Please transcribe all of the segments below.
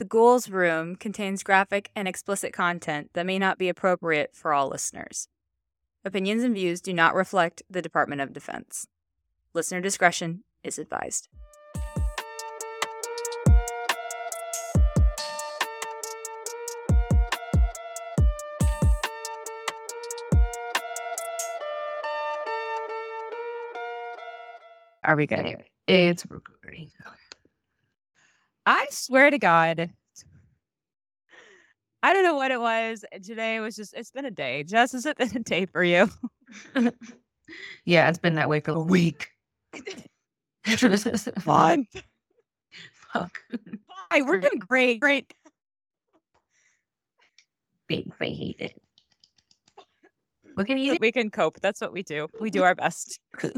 The Ghouls Room contains graphic and explicit content that may not be appropriate for all listeners. Opinions and views do not reflect the Department of Defense. Listener discretion is advised. Are we good? Anyway, it's recording. I swear to God. I don't know what it was. Today was just, it's been a day. Jess, has it been a day for you? yeah, it's been that way for a week. Fun. Fuck. Hi, we're doing great. Great. Big I hate it. What can you We can cope. That's what we do. We do our best.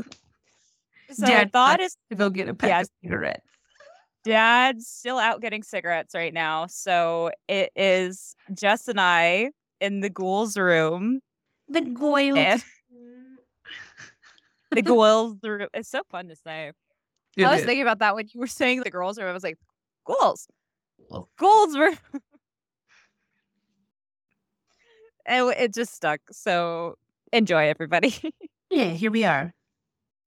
So Dad, thought is to go get a pack Yeah. of cigarettes. Dad's still out getting cigarettes right now. So it is Jess and I in the ghouls room. The goyle. And the ghouls room. It's so fun to say. It I was is. thinking about that when you were saying the girls room. I was like, ghouls. Well, Ghouls room. and it just stuck. So enjoy everybody. yeah, here we are.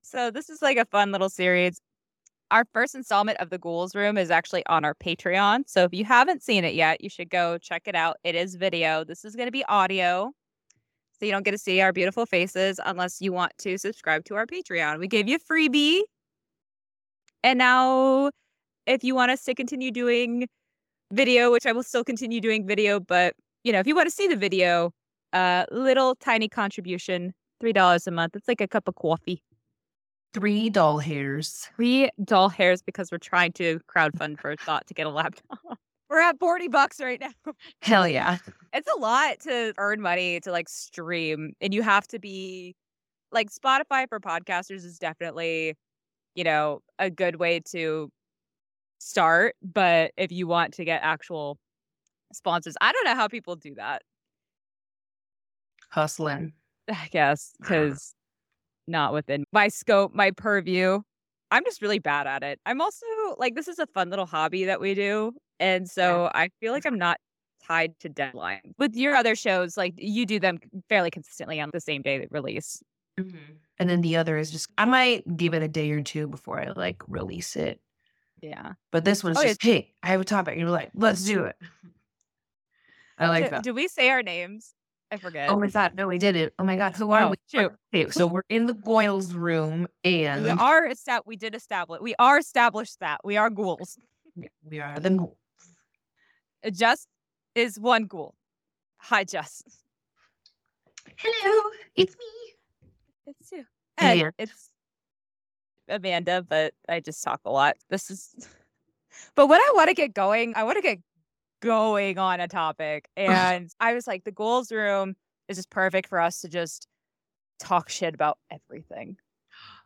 So this is like a fun little series. Our first installment of the Ghouls Room is actually on our Patreon. So if you haven't seen it yet, you should go check it out. It is video. This is going to be audio. So you don't get to see our beautiful faces unless you want to subscribe to our Patreon. We gave you a freebie. And now if you want us to continue doing video, which I will still continue doing video, but you know, if you want to see the video, uh little tiny contribution, $3 a month. It's like a cup of coffee Three doll hairs. three doll hairs because we're trying to crowdfund for a thought to get a laptop. We're at 40 bucks right now. Hell yeah. It's a lot to earn money to like stream, and you have to be like Spotify for podcasters is definitely, you know, a good way to start. But if you want to get actual sponsors, I don't know how people do that. Hustling. I guess because not within my scope, my purview. I'm just really bad at it. I'm also like, this is a fun little hobby that we do. And so I feel like I'm not tied to deadline. With your other shows, like you do them fairly consistently on the same day that release. Mm-hmm. And then the other is just I might give it a day or two before I like release it. Yeah. But this one's Oh, just, hey, I have a topic. And you're like, let's do it. I like do, that. do we say our names? I forget. Oh my god, no, we did it. Oh my god, who are Oh, we? shoot. Okay, so we're in the Goyles room and we are esta- we did establish we are established that we are ghouls. We are the Ghouls. Uh, Jess is one ghoul. Hi, Jess. Hello, it's me. It's you. Hey. And it's Amanda, but I just talk a lot. This is but when I want to get going, I want to get going on a topic. And I was like, the ghouls room is just perfect for us to just talk shit about everything.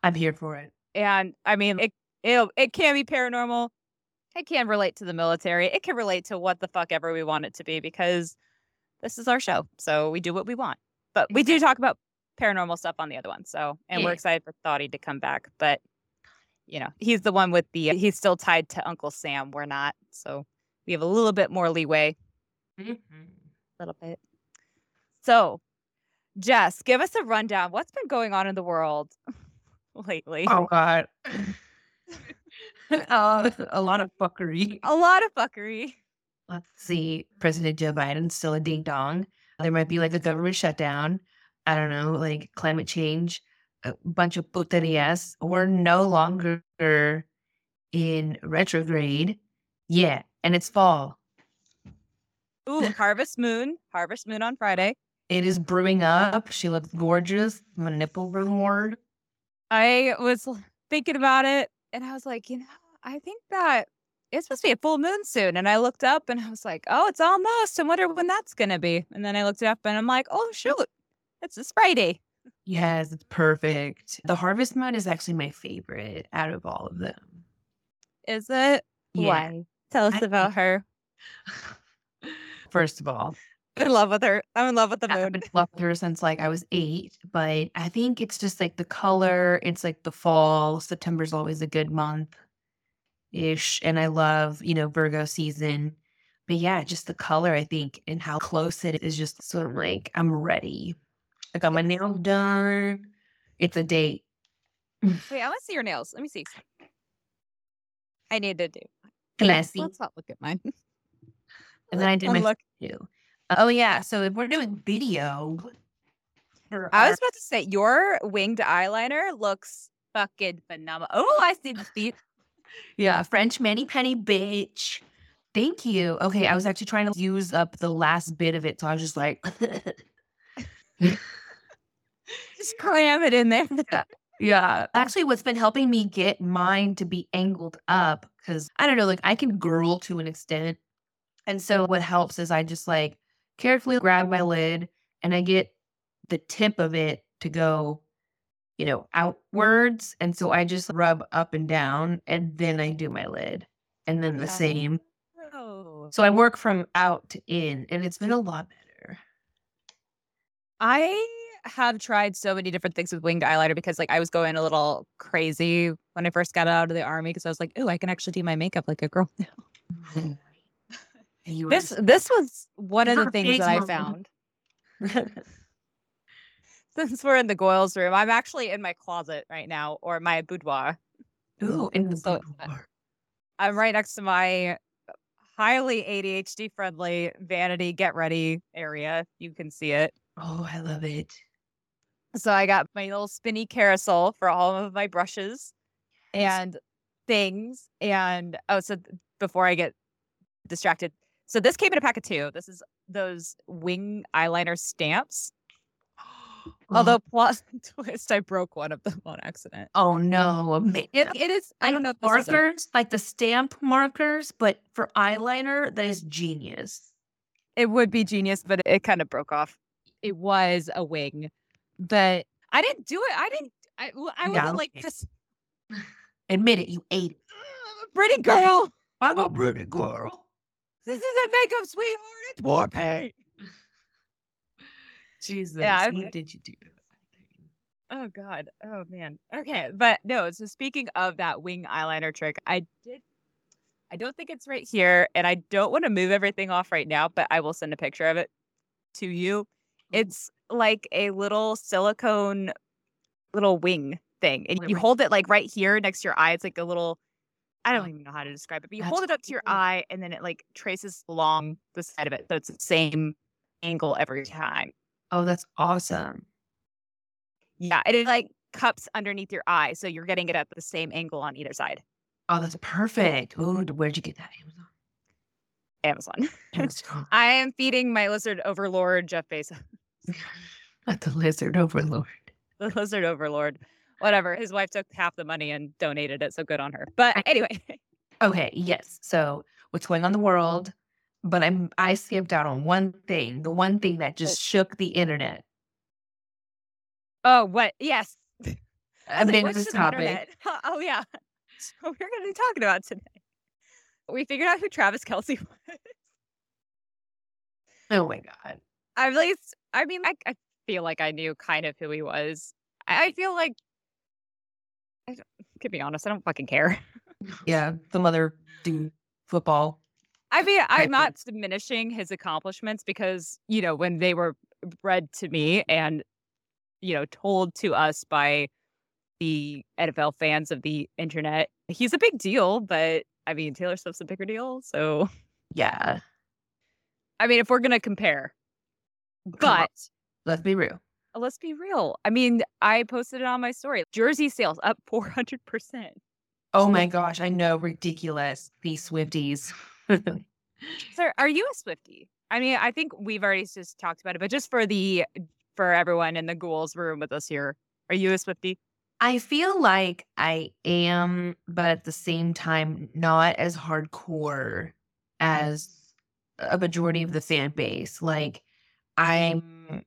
I'm here for it. And I mean, it it, it can be paranormal. It can relate to the military. It can relate to what the fuck ever we want it to be because this is our show. So we do what we want. But we do talk about paranormal stuff on the other one. So, and we're excited for Thoughty to come back. But, you know, he's the one with the, he's still tied to Uncle Sam. We're not. So we have a little bit more leeway. Mm-hmm. A little bit. So, Jess, give us a rundown. What's been going on in the world lately? Oh god. uh, a lot of fuckery. A lot of fuckery. Let's see. President Joe Biden's still a ding dong. There might be like a government shutdown. I don't know, like climate change, a bunch of putarias. We're no longer in retrograde. Yeah, and it's fall. Ooh, Harvest Moon. Harvest Moon on Friday. It is brewing up. She looks gorgeous. My nipple room word. I was thinking about it and I was like, you know, I think that it's supposed to be a full moon soon. And I looked up and I was like, oh, it's almost. I wonder when that's going to be. And then I looked it up and I'm like, oh, shoot, it's this Friday. Yes, it's perfect. The harvest moon is actually my favorite out of all of them. Is it? Yeah. Why? Tell us I about her. First of all, I'm in love with her. I'm in love with the I've moon. been loved her since like I was eight, but I think it's just like the color. It's like the fall. September's always a good month ish. And I love, you know, Virgo season. but yeah, just the color, I think, and how close it is just sort of like, I'm ready. I got my nails done. It's a date. Wait, I want to see your nails. Let me see. I need to do. Classy. Let's not look at mine. And then I did my look- too. Oh yeah. So if we're doing video, I was about to say your winged eyeliner looks fucking phenomenal. Oh, I see the feet. yeah, French mani penny bitch. Thank you. Okay, I was actually trying to use up the last bit of it, so I was just like, Just cram it in there. yeah. Actually, what's been helping me get mine to be angled up because I don't know, like I can girl to an extent, and so what helps is I just like carefully grab my lid and I get the tip of it to go, you know, outwards. And so I just rub up and down and then I do my lid and then the same. Oh. So I work from out to in and it's been a lot better. I have tried so many different things with winged eyeliner because like I was going a little crazy when I first got out of the army because I was like, oh, I can actually do my makeup like a girl now. Mm-hmm. And you were This this was one of the things that I found. Since we're in the Goyles room, I'm actually in my closet right now or my boudoir. Ooh, in the So, boudoir. I'm right next to my highly ADHD friendly vanity get ready area. You can see it. Oh, I love it. So I got my little spinny carousel for all of my brushes and things. And oh, so before I get distracted, so this came in a pack of two. This is those wing eyeliner stamps. Although plot twist, I broke one of them on accident. oh no, It, it is. I don't know is a- markers like the stamp markers, but for eyeliner, that is genius. it would be genius, but it kind of broke off. It was a wing, but I didn't do it. I didn't. I, Yeah, wasn't like okay. this Admit it, you ate it. pretty girl. I'm a pretty girl. This isn't makeup, sweetheart. It's more paint. Jesus, Yeah, I- what did you do? Oh God. Oh man. Okay, but no. So speaking of that wing eyeliner trick, I did. I don't think it's right here, and I don't want to move everything off right now, but I will send a picture of it to you. Oh. It's like a little silicone, little wing thing, and you hold it like right here next to your eye. It's like a little. I don't even know how to describe it, but you hold it up to your cool. eye, and then it like traces along the side of it, so it's the same angle every time. Oh, that's awesome. Yeah, and it like cups underneath your eye, so you're getting it at the same angle on either side. Oh, that's perfect. Ooh, where'd you get that? Amazon. Amazon. Amazon. I am feeding my lizard overlord Jeff Bezos, Not the lizard overlord. the lizard overlord. Whatever. His wife took half the money and donated it, so good on her. But anyway, Okay, yes. So what's going on in the world? But I'm I skipped out on one thing, the one thing that just shook the internet. oh, what? Yes. I like, mean, "What's this topic. internet?" Oh yeah. So we're going to be talking about today. We figured out who Travis Kelce was. Oh my god. At least, I mean, I, I feel like I knew kind of who he was. I, I feel like, I to be honest, I don't fucking care. Yeah, some other dude football. I mean, I'm not diminishing his accomplishments because, you know, when they were read to me and, you know, told to us by the NFL fans of the internet, he's a big deal, but I mean, Taylor Swift's a bigger deal. So, Yeah. I mean, if we're going to compare. But Let's be real. let's be real. I mean, I posted it on my story. Jersey sales up 400%. Oh my gosh, I know, ridiculous. These Swifties. So, are you a Swifty? I mean, I think we've already just talked about it, but just for the for everyone in the ghouls room with us here, are you a Swifty? I feel like I am, but at the same time, not as hardcore as a majority of the fan base. Like, Mm-hmm. I'm,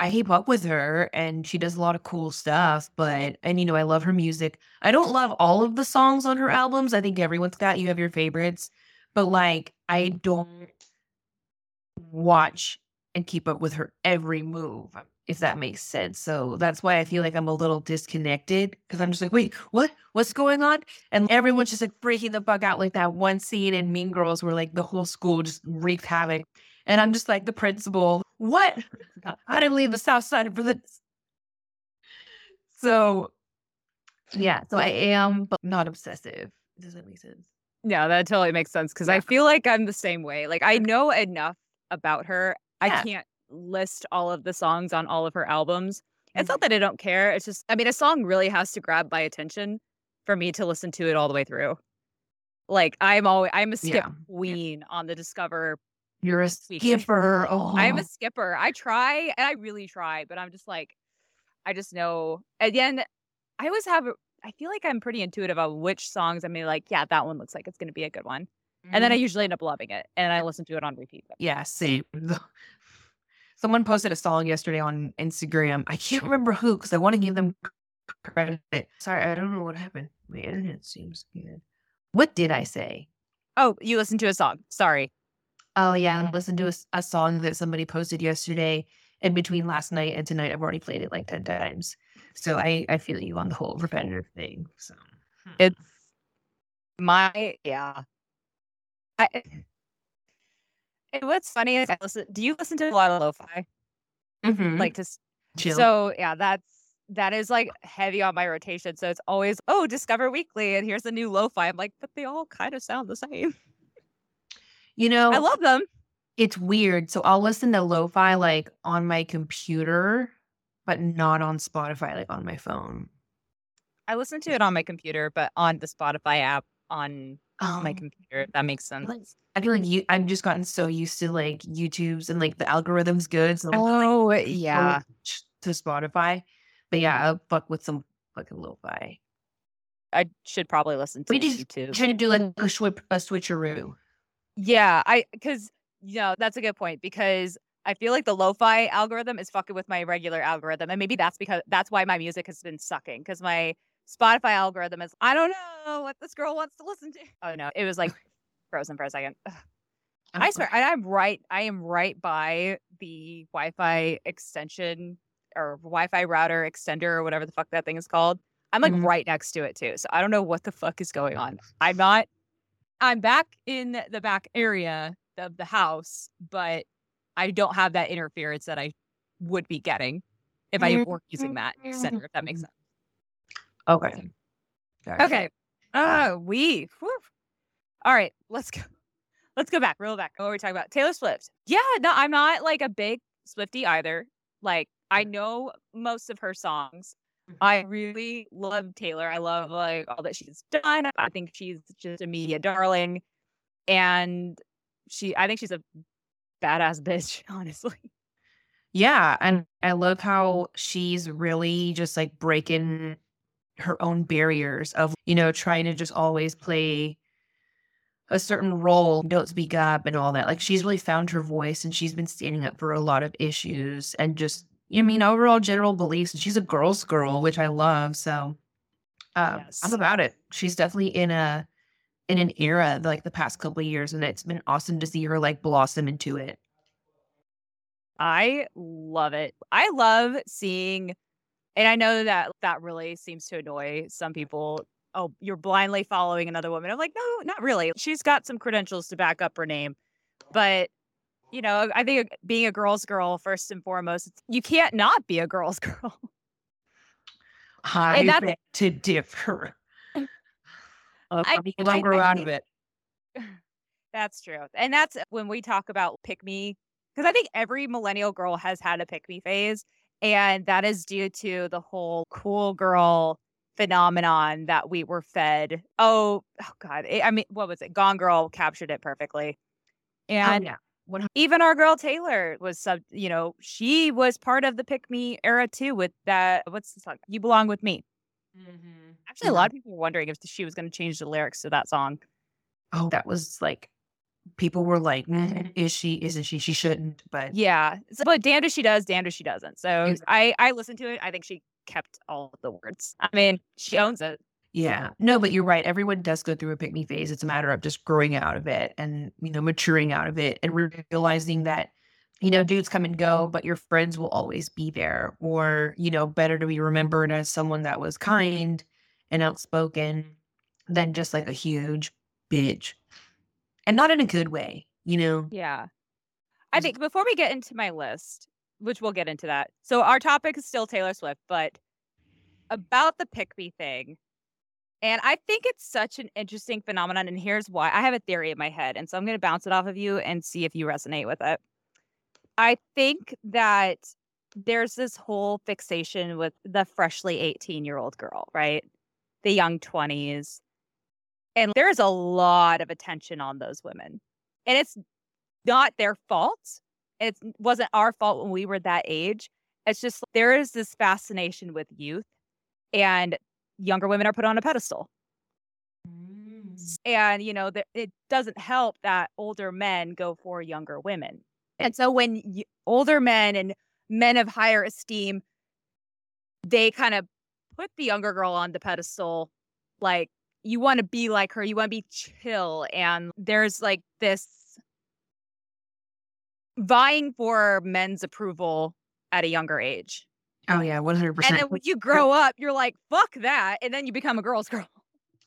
I keep up with her and she does a lot of cool stuff, but, and you know, I love her music. I don't love all of the songs on her albums. I think everyone's got, you have your favorites, but like, I mm-hmm. don't watch and keep up with her every move. if that makes sense. So that's why I feel like I'm a little disconnected because I'm just like, wait, what? What's going on? And everyone's just like freaking the fuck out. Like that one scene in Mean Girls where like the whole school just wreaked havoc. And I'm just like the principal, what? I didn't leave the South Side for this. So yeah, so I am, but not obsessive. Does that make sense? Yeah, that totally makes sense because I feel like I'm the same way. Like I know enough about her. I Yeah. can't list all of the songs on all of her albums. It's Mhm. not that I don't care. It's just I mean a song really has to grab my attention for me to listen to it all the way through. Like I'm always I'm a skip Yeah. queen on the Discover. You're a skipper. Oh, I'm a skipper. I try and I really try, but I'm just like I just know. Again, I always have I feel like I'm pretty intuitive on which songs I'm like, yeah, that one looks like it's gonna be a good one. And then I mm-hmm. usually end up loving it and I listen to it on repeat. Yeah, same. Someone posted a song yesterday on Instagram. I can't remember who because I want to give them credit. Sorry, I don't know what happened. My internet seems good. What did I say? Oh, you listened to a song. Sorry. Oh yeah, I listened to a song that somebody posted yesterday. And between last night and tonight, I've already played it like ten times. So I I feel you on the whole repetitive thing. So It's my yeah. I and what's funny is I listen do you listen to a lot of lo-fi? Mhm. Like to chill. so yeah, that's that is like heavy on my rotation. So it's always, oh, Discover Weekly, and here's a new lo-fi. I'm like, but they all kind of sound the same. You know, I love them. It's weird. So I'll listen to lo-fi like on my computer, but not on Spotify, like on my phone. I listen to it on my computer, but on the Spotify app on my Um, computer. If that makes sense. like, I feel like you I've just gotten so used to like YouTube's and like the algorithm's good. So I'm like, Oh so to Spotify. But yeah, I'll fuck with some fucking lo-fi. I should probably listen to We just YouTube. trying to do like a, swip, a switcheroo. Yeah, I because you know that's a good point because I feel like the lo-fi algorithm is fucking with my regular algorithm, and maybe that's because that's why my music has been sucking because my Spotify algorithm is I don't know what this girl wants to listen to. Oh no, it was like frozen for a second. Ugh. I swear, I, I'm right. I am right by the Wi-Fi extension or Wi-Fi router extender or whatever the fuck that thing is called. I'm like Mhm. right next to it too, so I don't know what the fuck is going on. I'm not. I'm back in the back area of the house, but I don't have that interference that I would be getting if I were using mm-hmm. that center. If that makes mm-hmm. sense. Okay. Gotcha. Okay. Uh, ah, we. whew. All right, let's go. Let's go back, real back. What were we talking about? Taylor Swift. Yeah, no, I'm not like a big Swifty either. Like, I mm. know most of her songs. I really love Taylor. I love like all that she's done. I think she's just a media darling, and she. I think she's a badass bitch. Honestly. Yeah, and I love how she's really just like breaking her own barriers of, you know, trying to just always play a certain role, don't speak up and all that. Like she's really found her voice and she's been standing up for a lot of issues and just I mean overall general beliefs. She's a girl's girl, which I love. So um, Yes. I'm about it. She's definitely in a in an era like the past couple of years, and it's been awesome to see her like blossom into it. I love it. I love seeing, and I know that that really seems to annoy some people. Oh, you're blindly following another woman. I'm like, no, not really. She's got some credentials to back up her name. But, you know, I think being a girl's girl, first and foremost, it's- you can't not be a girl's girl. I that's- to differ. I- don't I- grow I out of it. That's true. And that's when we talk about pick me, because I think every millennial girl has had a pick me phase. And that is due to the whole cool girl phenomenon that we were fed. Oh, oh God. I mean, what was it? Gone Girl captured it perfectly. Oh, And yeah. One even our girl Taylor was sub, you know, she was part of the pick me era too with that. What's the song? You Belong With Me. Actually, a lot of people were wondering if she was going to change the lyrics to that song. Oh, that was like people were like, "Mm, "Is she? Isn't she? She shouldn't." But Yeah. So, but damned if she does, damned if she doesn't. So Exactly. I I listened to it. I think she kept all of the words. I mean, she owns it. Yeah, no, but you're right. Everyone does go through a pick me phase. It's a matter of just growing out of it and you know maturing out of it and realizing that you know, dudes come and go, but your friends will always be there. Or, you know, better to be remembered as someone that was kind and outspoken than just like a huge bitch. And not in a good way, you know? Yeah. I think before we get into my list, which we'll get into that. So our topic is still Taylor Swift, but about the pick me thing. And I think it's such an interesting phenomenon. And here's why I have a theory in my head. And so I'm going to bounce it off of you and see if you resonate with it. I think that there's this whole fixation with the freshly 18 year old girl, right? The young 20s. And there's a lot of attention on those women. And it's not their fault. It wasn't our fault when we were that age. It's just there is this fascination with youth, and younger women are put on a pedestal. Mm. And, you know, the, it doesn't help that older men go for younger women. And so when older men and men of higher esteem, they kind of put the younger girl on the pedestal, like you want to be like her, you want to be chill. And there's like this vying for men's approval at a younger age. Oh yeah, one hundred percent. And then when you grow up, you're like, fuck that. And then you become a girl's girl.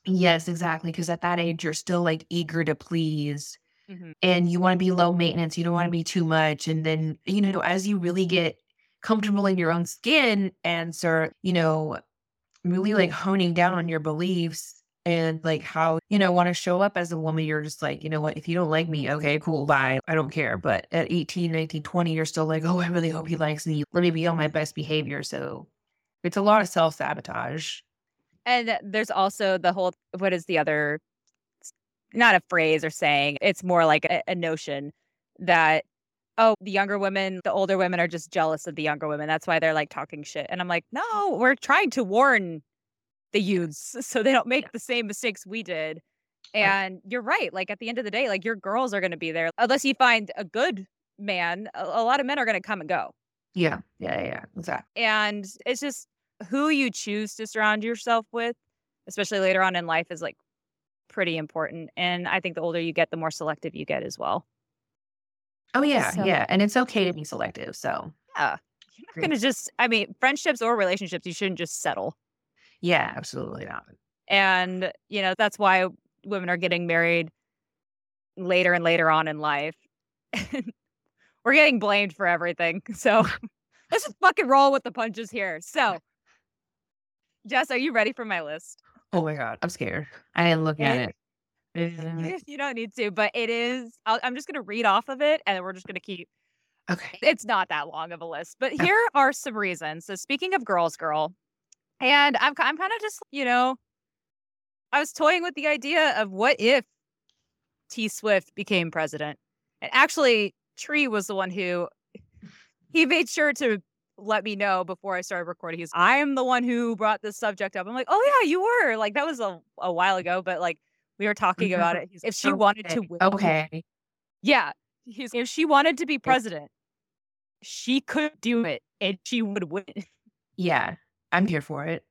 Yes, exactly. Because at that age, you're still like eager to please, Mhm. and you want to be low maintenance. You don't want to be too much. And then you know, as you really get comfortable in your own skin and start, you know, really like honing down on your beliefs and like how you know want to show up as a woman you're just like you know what? If you don't like me okay cool bye i don't care. But at 18 19 20 you're still like oh i really hope he likes me. Let me be on my best behavior. So it's a lot of self-sabotage. And there's also the whole what is the other not a phrase or saying, it's more like a, a notion that oh, the younger women, the older women are just jealous of the younger women. That's why they're like talking shit. And I'm like, no, we're trying to warn the youths so they don't make the same mistakes we did. And you're right. Like at the end of the day, like your girls are going to be there unless you find a good man. A, a lot of men are going to come and go. yeah yeah yeah exactly And it's just who you choose to surround yourself with, especially later on in life, is like pretty important. And I think the older you get, the more selective you get as well. oh yeah So- yeah and it's okay to be selective so Yeah. You're not going to just, I mean, friendships or relationships, you shouldn't just settle. Yeah absolutely not And, you know, that's why women are getting married later and later on in life. We're getting blamed for everything. So let's just fucking roll with the punches here. So, Jess, are you ready for my list? oh my god i'm scared i didn't look at it you don't need to, but it is. I'll, I'm just going to read off of it and we're just going to keep. okay It's not that long of a list, but here are some reasons. So, speaking of Girls Girl, and I'm, I'm kind of just, you know, I was toying with the idea of what if T Swift became president. And actually, Tree was the one who he made sure to let me know before I started recording. He's, I am the one who brought this subject up. I'm like, oh, yeah, you were. Like, that was a, a while ago, but like, we were talking mm-hmm. about it. He's, if she wanted to win, okay yeah. He's, if she wanted to be president, she could do it and she would win. yeah i'm here for it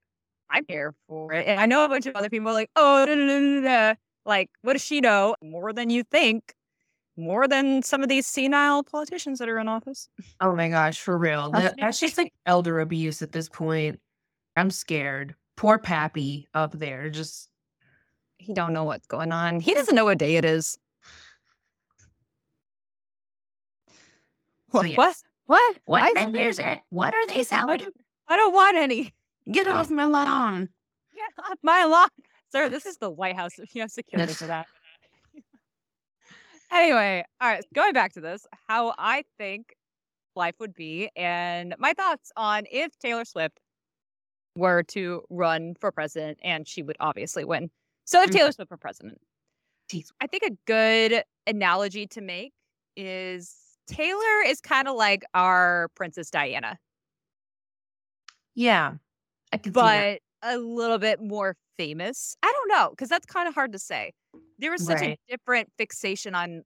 I'm here for it. And I know a bunch of other people are like, oh, no, no, no. like, what does she know? More than you think. More than some of these senile politicians that are in office. Oh my gosh, for real. That, that's just like elder abuse at this point. I'm scared. Poor Pappy up there. Just He don't know what's going on. He doesn't know what day it is. So What? yes. What? What? what I, vendors are what are they selling? I don't want any. Get off my lawn. Get off my lawn. Sir, this is the White House. You have security for that. anyway, all right, going back to this, how I think life would be and my thoughts on if Taylor Swift were to run for president and she would obviously win. So if. Taylor mm-hmm. Swift were president, I think a good analogy to make is Taylor is kind of like our Princess Diana Yeah. I can but a little bit more famous. I don't know because that's kind of hard to say. There was such a different fixation on,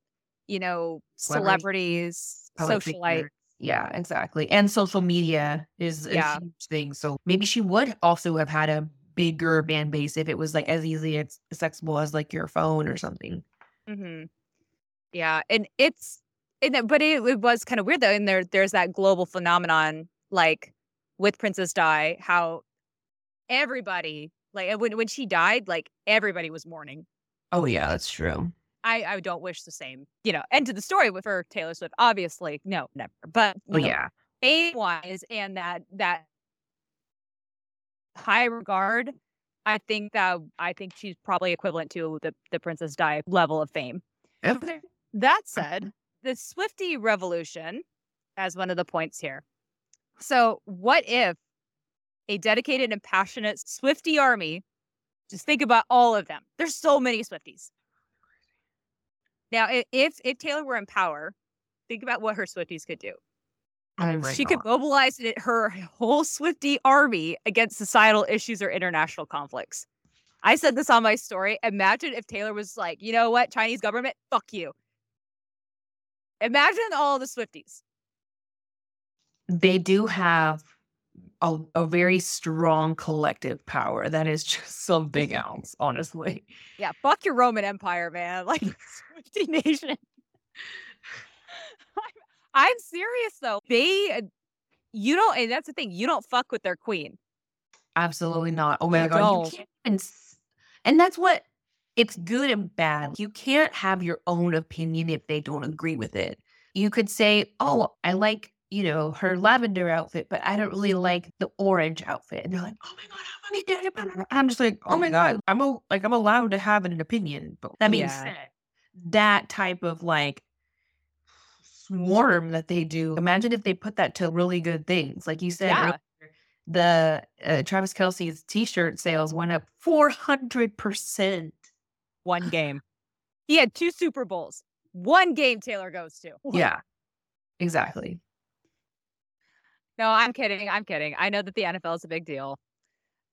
you know, celebrities, Public socialite. Yeah, exactly. And social media is a Yeah. huge thing. So maybe she would also have had a bigger fan base if it was like as easily as accessible as like your phone or something. Mm-hmm. Yeah, and it's And but it, it was kind of weird though. And there, there's that global phenomenon, like with Princess Di, how everybody, like when when she died, like everybody was mourning. Oh yeah, that's true. I, I don't wish the same, you know. End to the story with for Taylor Swift. Obviously, no, never. But Oh know, yeah. fame wise and that that high regard, I think that I think she's probably equivalent to the the Princess Di level of fame. Okay. That uh-huh. said, the Swifty revolution as one of the points here. So, what if a dedicated and passionate Swifty army? Just think about all of them. There's so many Swifties. Now, if if Taylor were in power, think about what her Swifties could do. My um, she could mobilize her whole Swifty army against societal issues or international conflicts. I said this on my story. Imagine if Taylor was like, you know what, Chinese government, fuck you. Imagine all the Swifties. They do have a, a very strong collective power that is just something else, honestly. Yeah, fuck your Roman Empire, man. Like Swifty Nation. I'm, I'm serious though. They, uh, you don't, and that's the thing. You don't fuck with their queen. Absolutely not. Oh my You god, don't. you can't. And, and that's what it's good and bad. You can't have your own opinion if they don't agree with it. You could say, "Oh, I like." You know, her lavender outfit, but I don't really like the orange outfit. And they're like, oh my God, how many did it? I'm just like, oh my God, I'm a, like, I'm allowed to have an opinion. But that being Yeah. said, that type of like swarm that they do, imagine if they put that to really good things. Like you said, Yeah. earlier, the uh, Travis Kelce's t-shirt sales went up 400%. One game. He had two Super Bowls. One game Taylor goes to. Yeah, exactly. No, I'm kidding. I'm kidding. I know that the NFL is a big deal.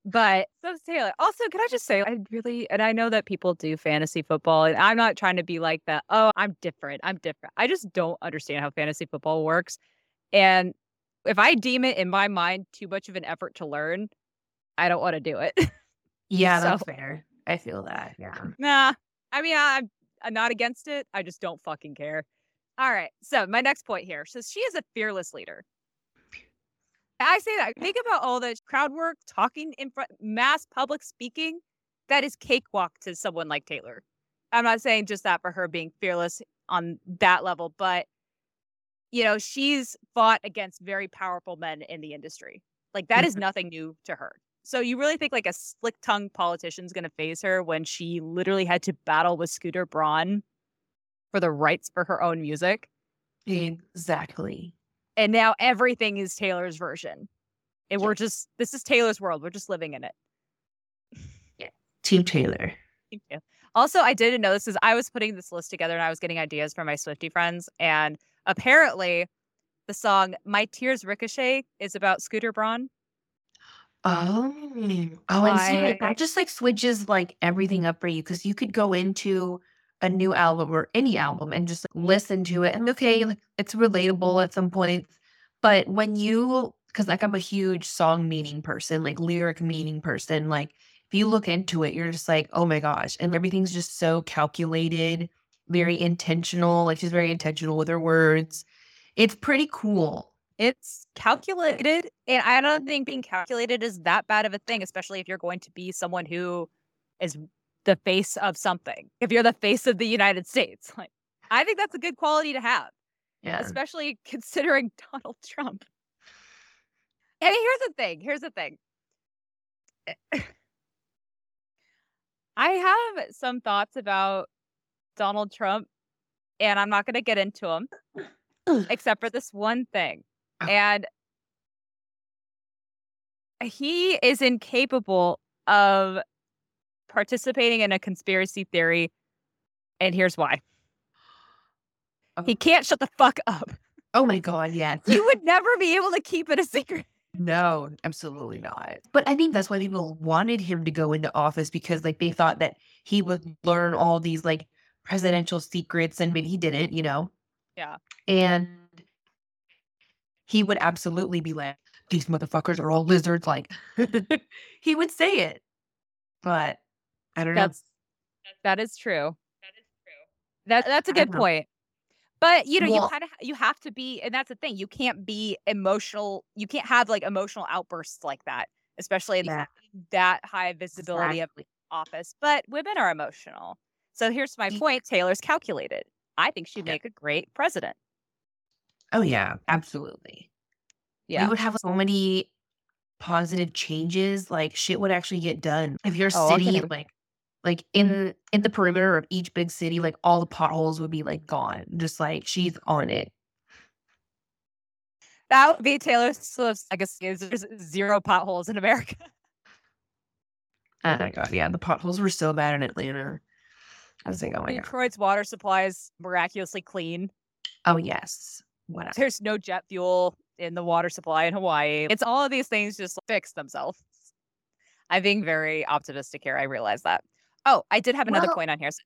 But so Taylor. Also, can I just say, I really, and I know that people do fantasy football, and I'm not trying to be like that. Oh, I'm different. I'm different. I just don't understand how fantasy football works. And if I deem it in my mind too much of an effort to learn, I don't want to do it. Yeah, So- that's fair. I feel that. Yeah. nah, I mean, I'm, I'm not against it. I just don't fucking care. All right. So, my next point here says she is a fearless leader. I say that. Think about all the crowd work, talking in front, mass public speaking. That is cakewalk to someone like Taylor. I'm not saying just that for her being fearless on that level, but you know, she's fought against very powerful men in the industry. Like that is Mhm. nothing new to her. So you really think like a slick tongued politician's gonna phase her when she literally had to battle with Scooter Braun for the rights for her own music? Exactly. And now everything is Taylor's version. And we're just this is Taylor's world. We're just living in it. Yeah. Team Taylor. Thank you. Also, I didn't know this is I was putting this list together and I was getting ideas from my Swifty friends. And apparently the song My Tears Ricochet is about Scooter Braun. Oh, oh, and see, I- that just like switches like everything up for you because you could go into a new album or any album and just listen to it and okay, like it's relatable at some point. But when you, because like I'm a huge song meaning person, like lyric meaning person, like if you look into it, you're just like, oh my gosh, and everything's just so calculated, very intentional. Like she's very intentional with her words. It's pretty cool. It's calculated. And I don't think being calculated is that bad of a thing, especially if you're going to be someone who is the face of something. If you're the face of the United States. Like I think that's a good quality to have. Yeah. especially considering Donald Trump. And here's the thing. Here's the thing. I have some thoughts about Donald Trump, and I'm not going to get into them, except for this one thing. Oh. And he is incapable of participating in a conspiracy theory. And here's why he oh. can't shut the fuck up. Oh my god, yes. You would never be able to keep it a secret. No, absolutely not. But I think that's why people wanted him to go into office because like they thought that he would learn all these like presidential secrets and maybe he didn't, you know. Yeah. And he would absolutely be like, these motherfuckers are all lizards. Like he would say it. But I don't know. That's that is true. That is true. That that's a I don't good point. But you know, Well- you kind of you have to be, and that's the thing. You can't be emotional. You can't have like emotional outbursts like that, especially in Yeah. that high visibility of Exactly. office. But women are emotional. So here's my point. Taylor's calculated. I think she'd Yeah. make a great president. Oh yeah, absolutely. Yeah. We would have so many positive changes. Like shit would actually get done. If your Oh, I'll city, it. like, like in in the perimeter of each big city, like all the potholes would be like gone. Just like she's on it. That would be Taylor Swift's legacy. Is there's zero potholes in America. Oh my god, yeah, the potholes were so bad in Atlanta. I was like, oh my god. Detroit's water supply is miraculously clean. Oh yes, whatever. There's no jet fuel in the water supply in Hawaii. It's all of these things just fix themselves. I'm being very optimistic here. I realize that. Oh, I did have another Well- point on here. So-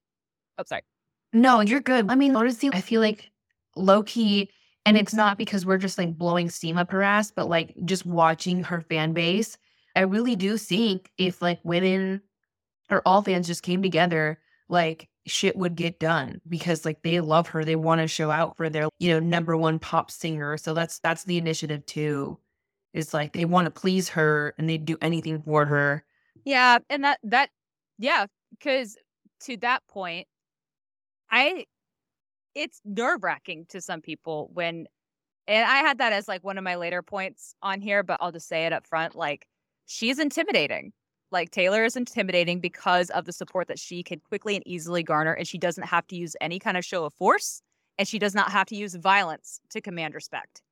Oh, sorry. No, you're good. I mean, honestly, I feel like low key, and it's not because we're just like blowing steam up her ass, but like just watching her fan base. I really do think if like women or all fans just came together, like shit would get done because like they love her. They want to show out for their, you know, number one pop singer. So that's that's the initiative too. It's like they want to please her and they'd do anything for her. Yeah, and that that yeah, because to that point, I it's nerve wracking to some people when, and I had that as like one of my later points on here, but I'll just say it up front. Like she's intimidating. Like Taylor is intimidating because of the support that she can quickly and easily garner, and she doesn't have to use any kind of show of force, and she does not have to use violence to command respect.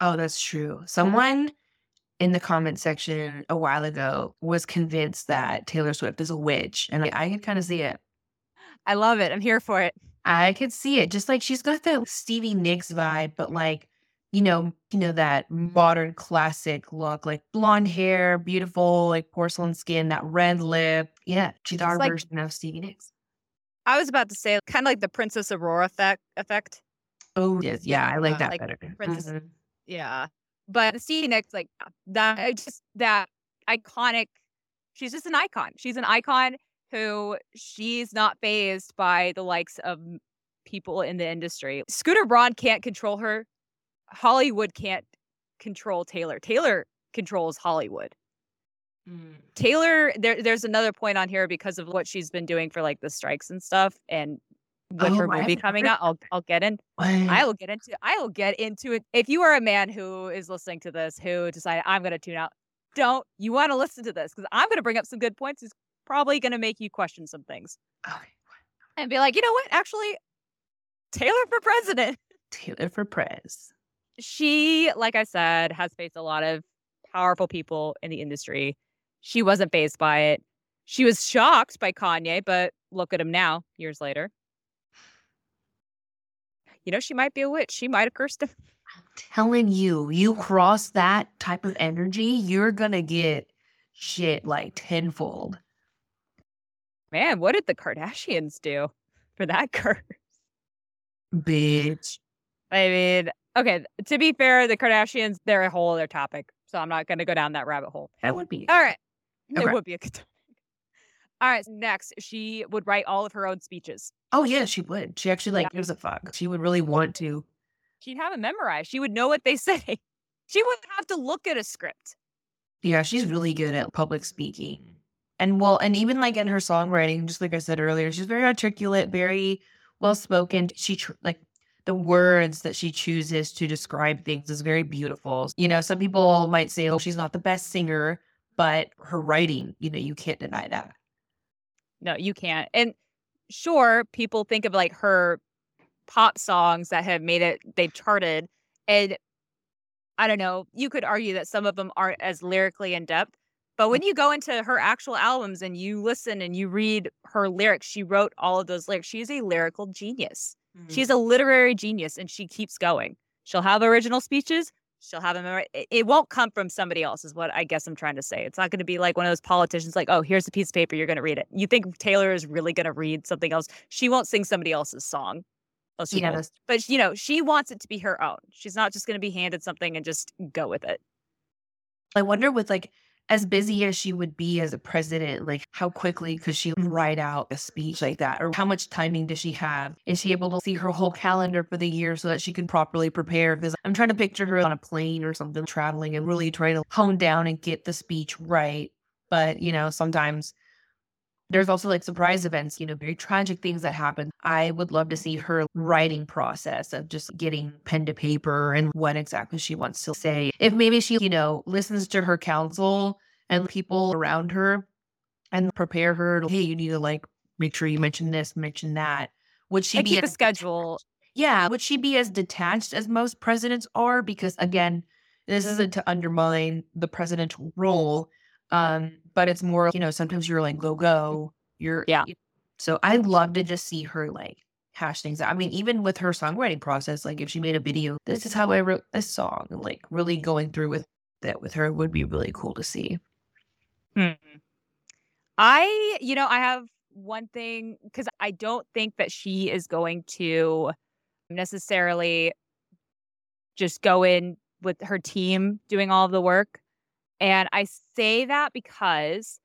Oh, that's true. Mm-hmm. Someone in the comment section a while ago was convinced that Taylor Swift is a witch, and I, I could kind of see it. I love it. I'm here for it. I could see it. Just like she's got that Stevie Nicks vibe, but like, you know, you know that modern classic look, like blonde hair, beautiful, like porcelain skin, that red lip. Yeah, she's our like- version of Stevie Nicks. I was about to say kind of like the Princess Aurora effect. Effect. Oh, yes, yeah, I like uh, that like better. Princess- Mhm. Yeah. But Nicks, like that, just that iconic. She's just an icon. She's an icon who she's not phased by the likes of people in the industry. Scooter Braun can't control her. Hollywood can't control Taylor. Taylor controls Hollywood. Mm. Taylor, there, there's another point on here because of what she's been doing for like the strikes and stuff, and with Oh, her movie coming out, I'll I'll get in. What? I will get into I will get into it. If you are a man who is listening to this who decided I'm going to tune out, don't you want to listen to this because I'm going to bring up some good points. It's probably going to make you question some things Okay. and be like, you know what? Actually, Taylor for president. Taylor for Prez. She, like I said, has faced a lot of powerful people in the industry. She wasn't phased by it. She was shocked by Kanye, but look at him now, years later. You know, she might be a witch. She might have cursed him. I'm telling you, you cross that type of energy, you're gonna get shit like tenfold. Man, what did the Kardashians do for that curse? Bitch. I mean, okay, to be fair, the Kardashians, they're a whole other topic. So I'm not to go down that rabbit hole. That would be All right. It would be a good topic. All right. Next, she would write all of her own speeches. Oh yeah, she would. She actually like Yeah. gives a fuck. She would really want to. She'd have it memorized. She would know what they say. She wouldn't have to look at a script. Yeah, she's really good at public speaking. And well, and even like in her songwriting, just like I said earlier, she's very articulate, very well spoken. She tr- like the words that she chooses to describe things is very beautiful. You know, some people might say, "Oh, she's not the best singer," but her writing, you know, you can't deny that. No, you can't. And sure, people think of like her pop songs that have made it, they've charted. And I don't know, you could argue that some of them aren't as lyrically in depth. But when you go into her actual albums and you listen and you read her lyrics, she wrote all of those lyrics. She's a lyrical genius. Mm-hmm. She's a literary genius and she keeps going. She'll have original speeches. She'll have them. memori- It, it won't come from somebody else, is what I guess I'm trying to say. It's not going to be like one of those politicians, like, oh, here's a piece of paper, you're going to read it. You think Taylor is really going to read something else? She won't sing somebody else's song. Yeah, that's- But, you know, she wants it to be her own. She's not just going to be handed something and just go with it. I wonder with like as busy as she would be as a president, like how quickly could she write out a speech like that? Or how much timing does she have? Is she able to see her whole calendar for the year so that she can properly prepare? Because I'm trying to picture her on a plane or something traveling and really trying to hone down and get the speech right. But, you know, sometimes there's also like surprise events, you know, very tragic things that happen. I would love to see her writing process of just getting pen to paper and what exactly she wants to say. If maybe she, you know, listens to her counsel and people around her and prepare her to, hey, you need to like make sure you mention this, mention that. Would she I be keep a as- schedule. yeah, would she be as detached as most presidents are? Because again, this isn't to undermine the presidential role, um, but it's more, you know, sometimes you're like go go. You're Yeah. So I'd love to just see her like hash things out. I mean, even with her songwriting process, like if she made a video, this is how I wrote this song, like really going through with that with her would be really cool to see. Hmm. I, you know, I have one thing because I don't think that she is going to necessarily just go in with her team doing all of the work. And I say that because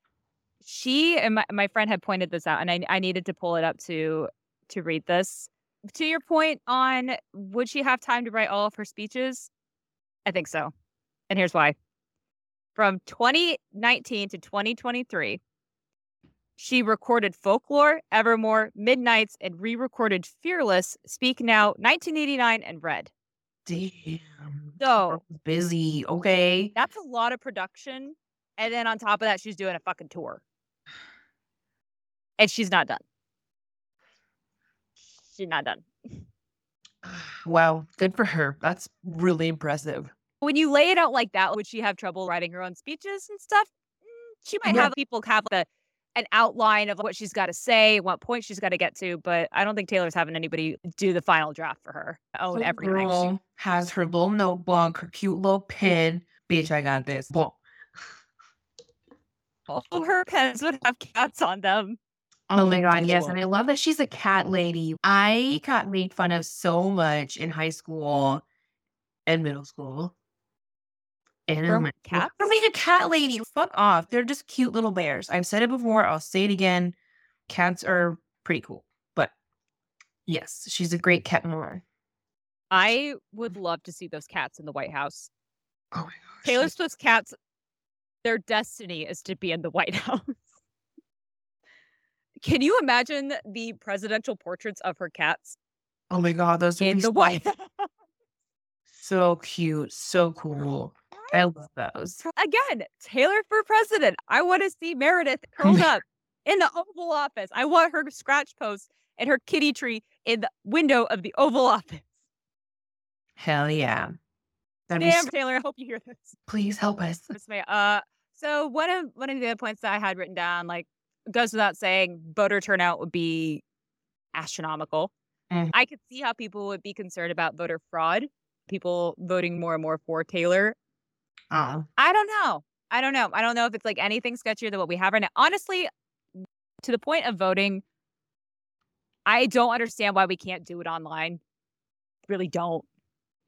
she and my, my friend had pointed this out and I, I needed to pull it up to to read this. To your point on would she have time to write all of her speeches? I think so. And here's why. From 2019 to 2023, she recorded Folklore, Evermore, Midnights, and re recorded Fearless, Speak Now, 1989, and Red. Damn. So busy. Okay. that's a lot of production. And then on top of that, she's doing a fucking tour. And she's not done. She's not done. Wow. Good for her. That's really impressive. When you lay it out like that, would she have trouble writing her own speeches and stuff? Mm, She might Yeah. have people have the an outline of what she's got to say, what point she's got to get to, but I don't think Taylor's having anybody do the final draft for her. Own Little everything. girl has her little notebook, her cute little pen. Bitch, I got this. Boom. All her pens would have cats on them. Oh my god, yes. And I love that she's a cat lady. I got made fun of so much in high school and middle school. And For elementary school cats? For being a cat lady. Fuck off. They're just cute little bears. I've said it before. I'll say it again. Cats are pretty cool. But yes, she's a great cat mom. I would love to see those cats in the White House. Oh my gosh. Taylor Swift's cats, their destiny is to be in the White House. Can you imagine the presidential portraits of her cats Oh my god, those are in the White House? so cute. So cool. I love those. Again, Taylor for president. I want to see Meredith curled up in the Oval Office. I want her scratch post and her kitty tree in the window of the Oval Office. Hell yeah. That'd Damn, so- Taylor, I hope you hear this. please help us. Uh, so one of one of the other points that I had written down, like, goes without saying, voter turnout would be astronomical. Mhm. I could see how people would be concerned about voter fraud, people voting more and more for Taylor. Oh. I don't know. I don't know. I don't know if it's like anything sketchier than what we have right now. Honestly, to the point of voting, I don't understand why we can't do it online. Really don't.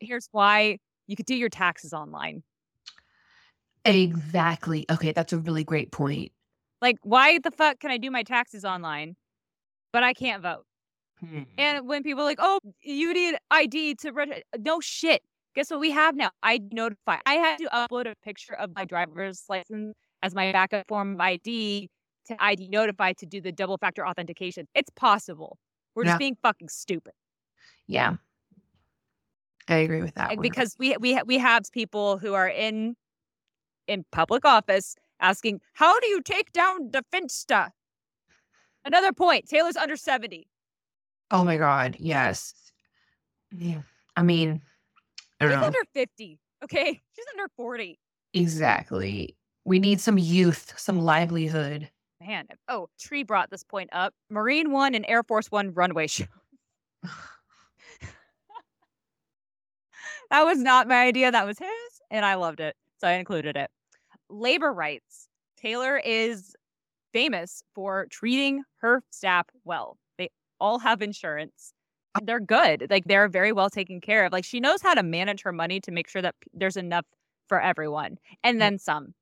Here's why you could do your taxes online. Exactly. Okay, that's a really great point. Like, why the fuck can I do my taxes online, but I can't vote? Hmm. And when people are like, oh, you need ID to register, no shit. Guess what we have now? I notify. I had to upload a picture of my driver's license as my backup form of ID to ID notify to do the double factor authentication. It's possible. We're just being fucking stupid. Yeah. I agree with that. Because we we we have people who are in in public office asking, "How do you take down the Finsta?" Another point: Taylor's under seventy. oh my god, yes. Yeah. I mean, She's know. under fifty. Okay, she's under forty. Exactly. We need some youth, some livelihood. Man, oh, Tree brought this point up. Marine One and Air Force One runway show. that was not my idea. That was his, and I loved it, so I included it. Labor rights. Taylor is famous for treating her staff well. They all have insurance. They're good. Like they're very well taken care of. Like she knows how to manage her money to make sure that there's enough for everyone, and then some.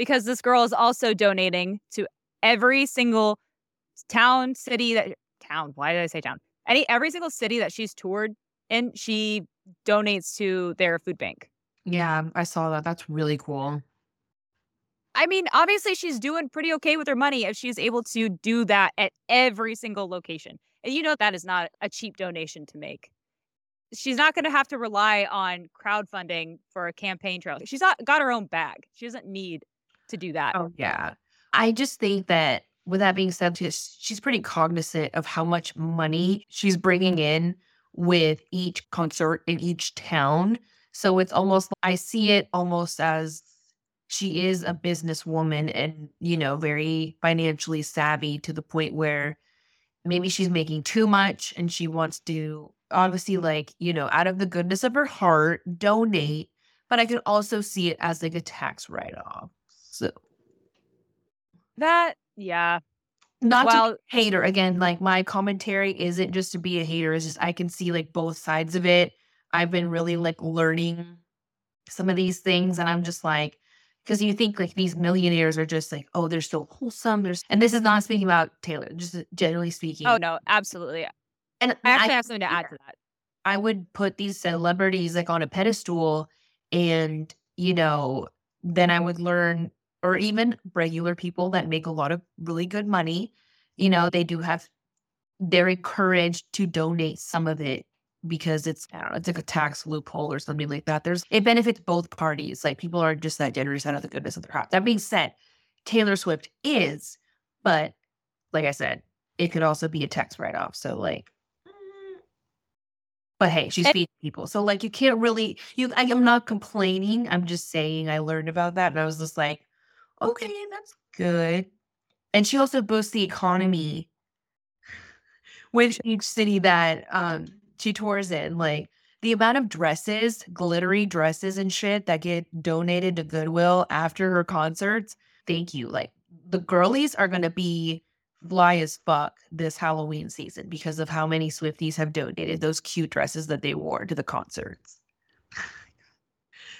because this girl is also donating to every single town, city that town. Why did I say town? Any every single city that she's toured in, she donates to their food bank. Yeah, I saw that. That's really cool. I mean, obviously she's doing pretty okay with her money if she's able to do that at every single location. And you know that is not a cheap donation to make. She's not going to have to rely on crowdfunding for a campaign trail. She's not got her own bag. She doesn't need to do that. Oh, yeah. I just think that with that being said, she's, she's pretty cognizant of how much money she's bringing in with each concert in each town. So it's almost, I see it almost as she is a businesswoman and, you know, very financially savvy to the point where maybe she's making too much and she wants to obviously like you know out of the goodness of her heart donate but i can also see it as like a tax write-off so. That yeah. Not well, to hater again like my commentary isn't just to be a hater it's just i can see like both sides of it. I've been really like learning some of these things and i'm just like because you think like these millionaires are just like, oh, they're so wholesome. There's and this is not speaking about Taylor, just uh, generally speaking. Oh no, absolutely. And I actually I, have something to add to that. I would put these celebrities like on a pedestal, and you know, then I would learn, or even regular people that make a lot of really good money. You know, they do have, they're encouraged to donate some of it because it's I don't know, it's like a tax loophole or something like that. There's it benefits both parties. Like people are just that generous out of the goodness of their heart. That being said, Taylor Swift is, but like I said, it could also be a tax write off. So like but hey, she's feeding people. So like you can't really you I, I'm not complaining. I'm just saying I learned about that and I was just like, okay, that's good. And she also boosts the economy, with each city that um she tours in. Like the amount of dresses, glittery dresses and shit that get donated to Goodwill after her concerts. Thank you. Like the girlies are going to be fly as fuck this Halloween season because of how many Swifties have donated those cute dresses that they wore to the concerts.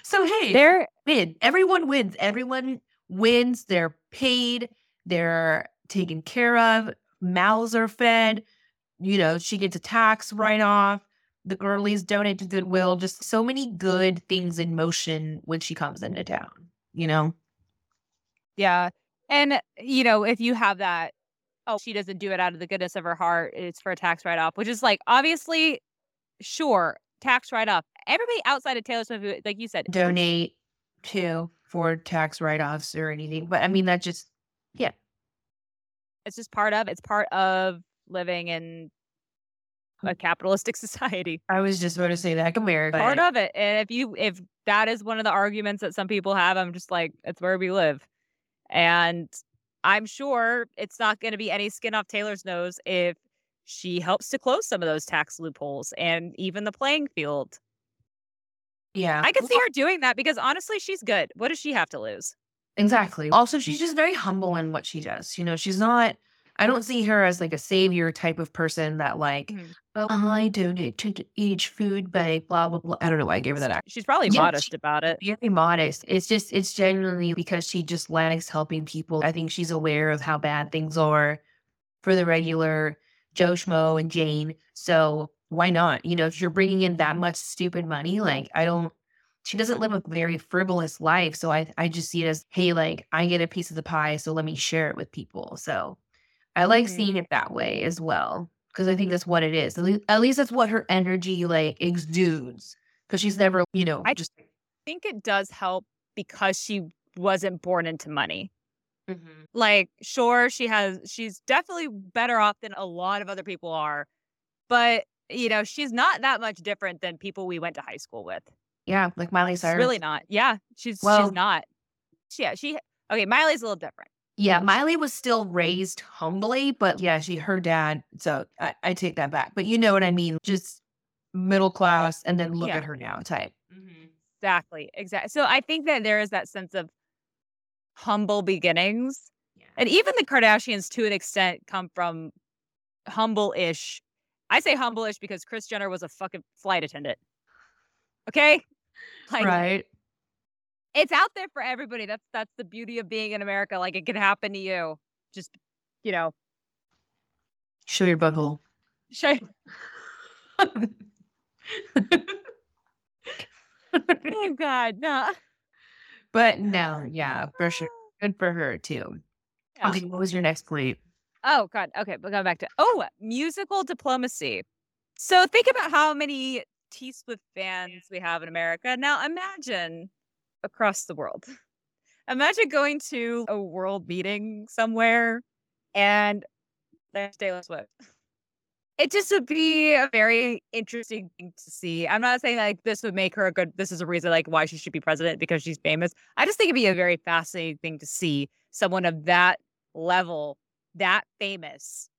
so hey, they're win. Everyone wins. Everyone wins. They're paid. They're taken care of. Mouths are fed you know, she gets a tax write off. The girlies donate to Goodwill. Just so many good things in motion when she comes into town, you know? Yeah. And, you know, if you have that, oh, she doesn't do it out of the goodness of her heart, it's for a tax write off, which is like, obviously, sure, tax write off. Everybody outside of Taylor Swift, like you said, donate to for tax write offs or anything. But I mean, that just, yeah. It's just part of, it's part of living in hmm. a capitalistic society. I was just about to say that America. Part of it. And if you if that is one of the arguments that some people have, I'm just like, it's where we live. And I'm sure it's not going to be any skin off Taylor's nose if she helps to close some of those tax loopholes and even the playing field. Yeah. I could see her doing that because honestly, she's good. What does she have to lose? Exactly. Also, she's just very humble in what she does. You know, she's not I don't see her as like a savior type of person that like, mm-hmm. oh, I donate to each food bank, blah blah blah. I don't know why I gave her that. Act. She's probably yeah, modest she, about it. Very modest. It's just it's genuinely because she just likes helping people. I think she's aware of how bad things are for the regular Joe Schmo and Jane. So why not? You know, if you're bringing in that much stupid money, like I don't. She doesn't live a very frivolous life, so I I just see it as, hey, like I get a piece of the pie, so let me share it with people. So I like mm-hmm. seeing it that way as well because I think that's what it is. At least, at least that's what her energy like exudes because she's never, you know, I just think it does help because she wasn't born into money. Mm-hmm. Like, sure, she has, she's definitely better off than a lot of other people are, but you know, she's not that much different than people we went to high school with. Yeah, like Miley Cyrus. She's really not. Yeah, she's well, she's not. Yeah, she okay. Miley's a little different. Yeah, Miley was still raised humbly, but yeah, she her dad. So I, I take that back. But you know what I mean? Just middle class, and then look yeah. at her now type. Mm-hmm. Exactly, exactly. So I think that there is that sense of humble beginnings, yeah. and even the Kardashians, to an extent, come from humble-ish. I say humble-ish because Kris Jenner was a fucking flight attendant. Okay, like, right it's out there for everybody. That's that's the beauty of being in America. Like it can happen to you. Just you know, Show your butthole. show. oh God, no. but no, yeah, for sure. Good for her too. Yeah. Okay, what was your next point? Oh God. Okay, but going back to oh, musical diplomacy. So think about how many T Swift fans we have in America. Now imagine across the world. Imagine going to a world meeting somewhere and there's Taylor Swift. It just would be a very interesting thing to see. I'm not saying like this would make her a good this is a reason like why she should be president because she's famous. I just think it'd be a very fascinating thing to see someone of that level, that famous.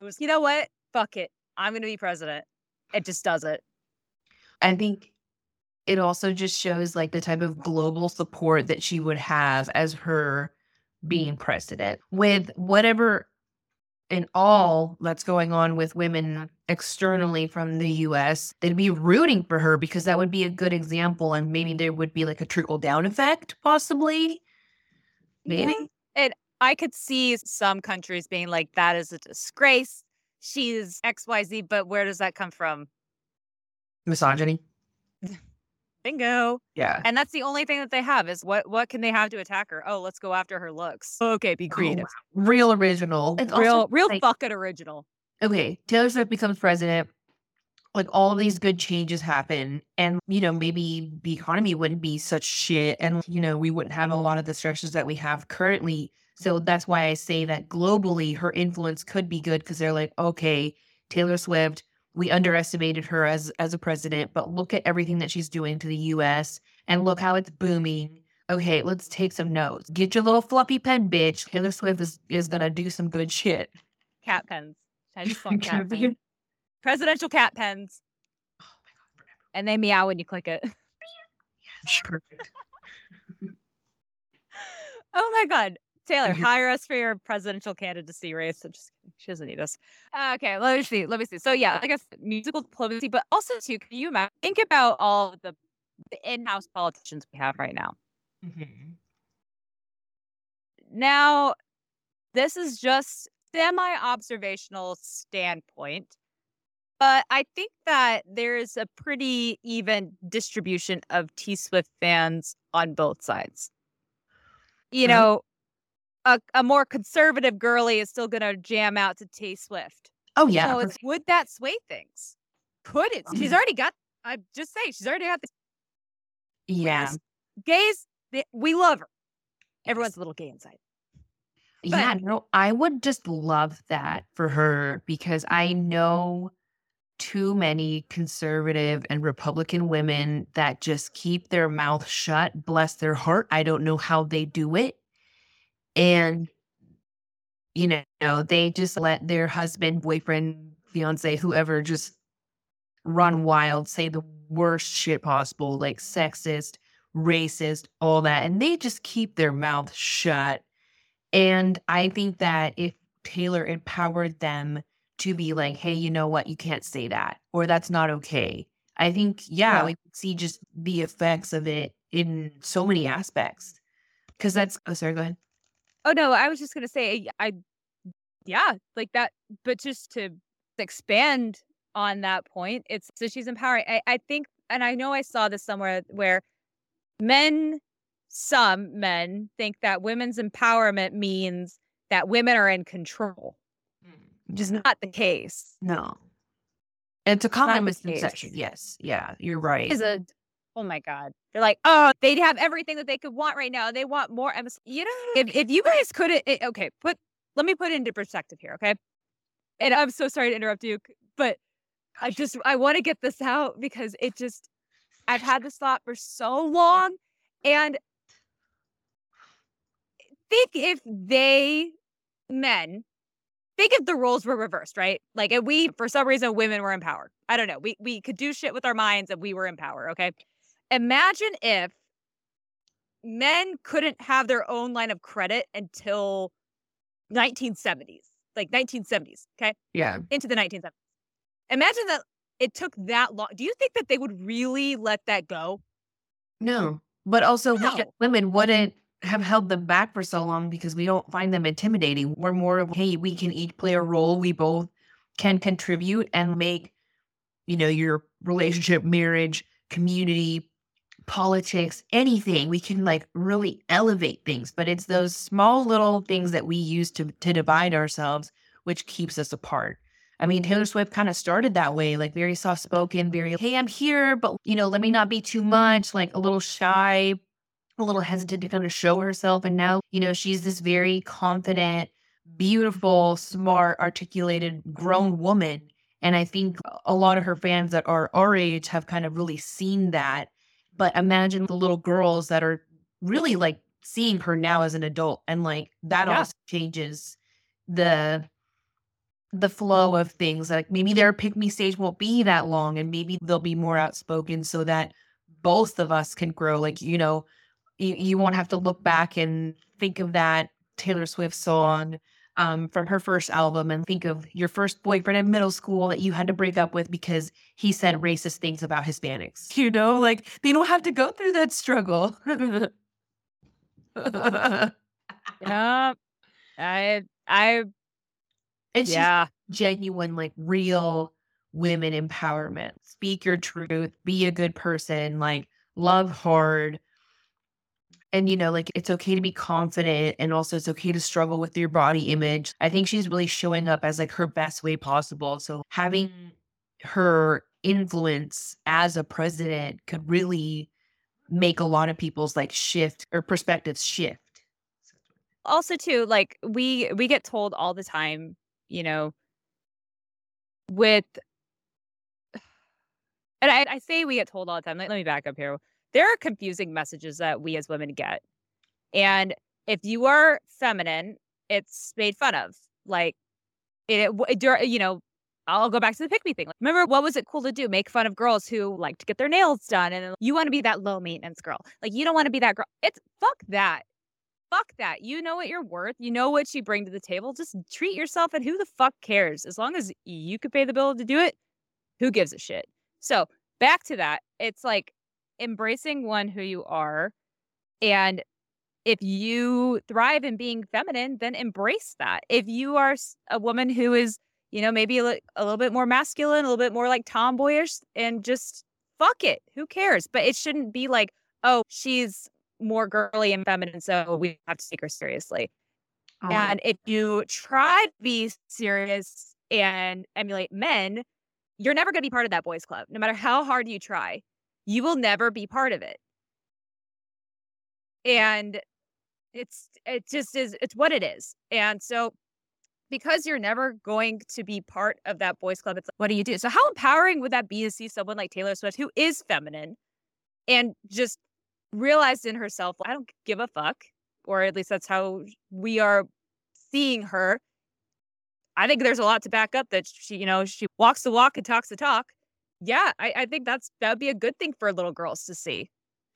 It was, you know what? Fuck it. I'm gonna be president. It just does it. I think it also just shows like the type of global support that she would have as her being mm. president with whatever and all that's going on with women externally from the US, they'd be rooting for her because that would be a good example and maybe there would be like a trickle down effect, possibly. Maybe. And I could see some countries being like, that is a disgrace. She's XYZ, but where does that come from? Misogyny. Bingo. Yeah. And that's the only thing that they have is what what can they have to attack her? Oh, let's go after her looks. Okay, be oh, creative. Real original. It's also, real real like- fucking original. okay, Taylor Swift becomes president, like all of these good changes happen, and you know, maybe the economy wouldn't be such shit, and you know, we wouldn't have a lot of the stresses that we have currently. So that's why I say that globally her influence could be good because they're like, okay, Taylor Swift, we underestimated her as as a president, but look at everything that she's doing to the US and look how it's booming. Okay, let's take some notes. Get your little floppy pen, bitch. Taylor Swift is, is gonna do some good shit. Cat pens. I just want cat pens. Presidential cat pens. Oh and they meow when you click it. yes. Perfect. Oh my god. Taylor, hire us for your presidential candidacy race. I'm just. She doesn't need us. Uh, okay, let me see. Let me see. So yeah, I guess musical diplomacy, but also too, can you imagine think about all of the, the in-house politicians we have right now? Mhm. Now, this is just semi-observational standpoint, but I think that there's a pretty even distribution of T Swift fans on both sides. You know, a, a more conservative girly is still gonna jam out to T Swift. Oh yeah. So it's would that sway things? Could it? She's Mhm. already got. I'm just saying, she's already got the Yeah. gays. they- We love her. Everyone's a little gay inside. Yeah, no, I would just love that for her because I know too many conservative and Republican women that just keep their mouth shut. Bless their heart. I don't know how they do it. And, you know, they just let their husband, boyfriend, fiance, whoever just run wild, say the worst shit possible, like sexist, racist, all that. And they just keep their mouth shut. And I think that if Taylor empowered them to be like, hey, you know what? You can't say that, or that's not okay. I think, yeah, Yeah. we could see just the effects of it in so many aspects. Cause that's, oh, sorry, go ahead. Oh no, I was just gonna say I yeah, like that but just to expand on that point, it's so she's empowering. I, I think and I know I saw this somewhere where men some men think that women's empowerment means that women are in control, mm-hmm. which is not the case. No. It's a common not the case. misconception. Yes. Yeah, you're right. Is a oh my god. They're like, oh, they have everything that they could want right now. They want more. I'm You know, if if you guys couldn't, eh, okay, put let me put it into perspective here, okay? And I'm so sorry to interrupt you, but I just I want to get this out because it just I've had this thought for so long, and think if they men think if the roles were reversed, right? Like if we for some reason women were empowered. I don't know. We we could do shit with our minds and we were in power, okay? Imagine if men couldn't have their own line of credit until 1970s. Like 1970s, okay? yeah. Into the 1970s. Imagine that it took that long. Do you think that they would really let that go? No. But also, No. women wouldn't have held them back for so long because we don't find them intimidating. We're more of, hey, we can each play a role. We both can contribute and make, you know, your relationship, marriage, community, politics, anything. We can like really elevate things. But it's those small little things that we use to to divide ourselves, which keeps us apart. I mean, Taylor Swift kind of started that way, like very soft spoken, very, hey, I'm here, but, you know, let me not be too much, like a little shy, a little hesitant to kind of show herself. And now, you know, she's this very confident, beautiful, smart, articulated, grown woman. And I think a lot of her fans that are our age have kind of really seen that. But imagine the little girls that are really like seeing her now as an adult. And like that Yeah. also changes the the flow of things. Like maybe their pick me stage won't be that long and maybe they'll be more outspoken so that both of us can grow. Like, you know, you, you won't have to look back and think of that Taylor Swift song um, from her first album and think of your first boyfriend in middle school that you had to break up with because he said racist things about Hispanics. You know, like they don't have to go through that struggle. Yeah. I I it's just yeah. genuine, like real women empowerment. Speak your truth, be a good person, like love hard. And, you know, like it's okay to be confident and also it's okay to struggle with your body image. I think she's really showing up as like her best way possible. So having her influence as a president could really make a lot of people's like shift or perspectives shift. also too like we we get told all the time you know with and I, I say we get told all the time let, let me back up here there are confusing messages that we as women get and if you are feminine it's made fun of like it, it you know I'll go back to the pick me thing. Remember what was it cool to do? Make fun of girls who like to get their nails done and you want to be that low maintenance girl. Like you don't want to be that girl. It's fuck that fuck that. You know what you're worth. You know what you bring to the table. Just treat yourself and who the fuck cares? As long as you could pay the bill to do it, who gives a shit? So back to that. It's like embracing one who you are. And if you thrive in being feminine, then embrace that. If you are a woman who is, you know, maybe a, li- a little bit more masculine, a little bit more like tomboyish, and just fuck it. Who cares? But it shouldn't be like, oh, she's more girly and feminine, so we have to take her seriously. Oh, And if you try to be serious and emulate men, you're never going to be part of that boys' club. No matter how hard you try, you will never be part of it. And it's it just is it's what it is. And so because you're never going to be part of that boys' club, it's like, what do you do? So how empowering would that be to see someone like Taylor Swift who is feminine and just realized in herself, I don't give a fuck, or at least that's how we are seeing her. I think there's a lot to back up that she, you know, she walks the walk and talks the talk. Yeah, I, I think that's that would be a good thing for little girls to see.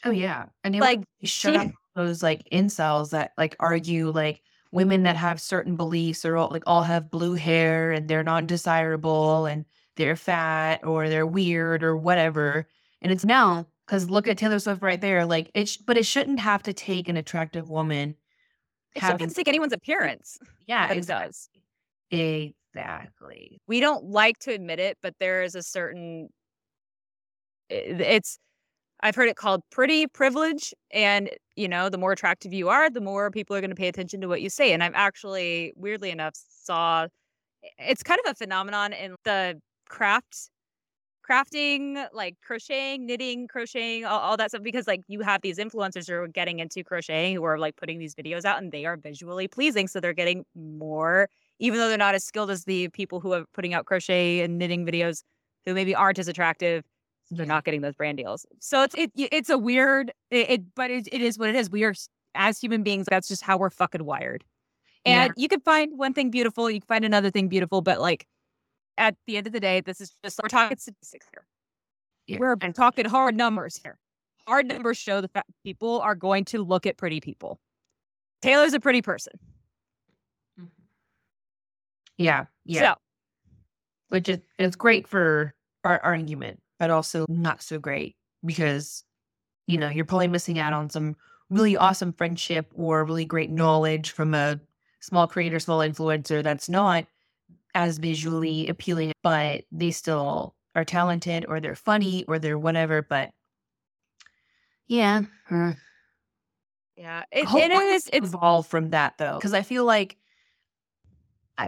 Oh yeah, and it Like, shut she- up those like incels that like argue like women that have certain beliefs or all, like all have blue hair and they're not desirable and they're fat or they're weird or whatever. And it's now because look at Taylor Swift right there. Like it, sh- but it shouldn't have to take an attractive woman. It shouldn't take anyone's appearance. yeah, it does. Exactly. We don't like to admit it, but there is a certain eh, it's I've heard it called pretty privilege, and you know, the more attractive you are, the more people are going to pay attention to what you say. And I've actually, weirdly enough, saw. It's kind of a phenomenon in the craft crafting like crocheting knitting crocheting all, all that stuff because like you have these influencers who are getting into crocheting who are like putting these videos out and they are visually pleasing so they're getting more even though they're not as skilled as the people who are putting out crochet and knitting videos who maybe aren't as attractive they're not getting those brand deals. So it's it, it's a weird it, it but it, it is what it is. We are as human beings that's just how we're fucking wired. Yeah. and you can find one thing beautiful you can find another thing beautiful but like at the end of the day this is just we're talking statistics here. Yeah. we're And- talking hard numbers here. Hard numbers show the fact people are going to look at pretty people. Taylor's a pretty person Yeah. Yeah. so Which is it's great for our argument, but also not so great because you know, you're probably missing out on some really awesome friendship or really great knowledge from a small creator, small influencer that's not as visually appealing, but they still are talented or they're funny or they're whatever. But yeah, uh, Yeah, it, it is. It's evolve from that though, because I feel like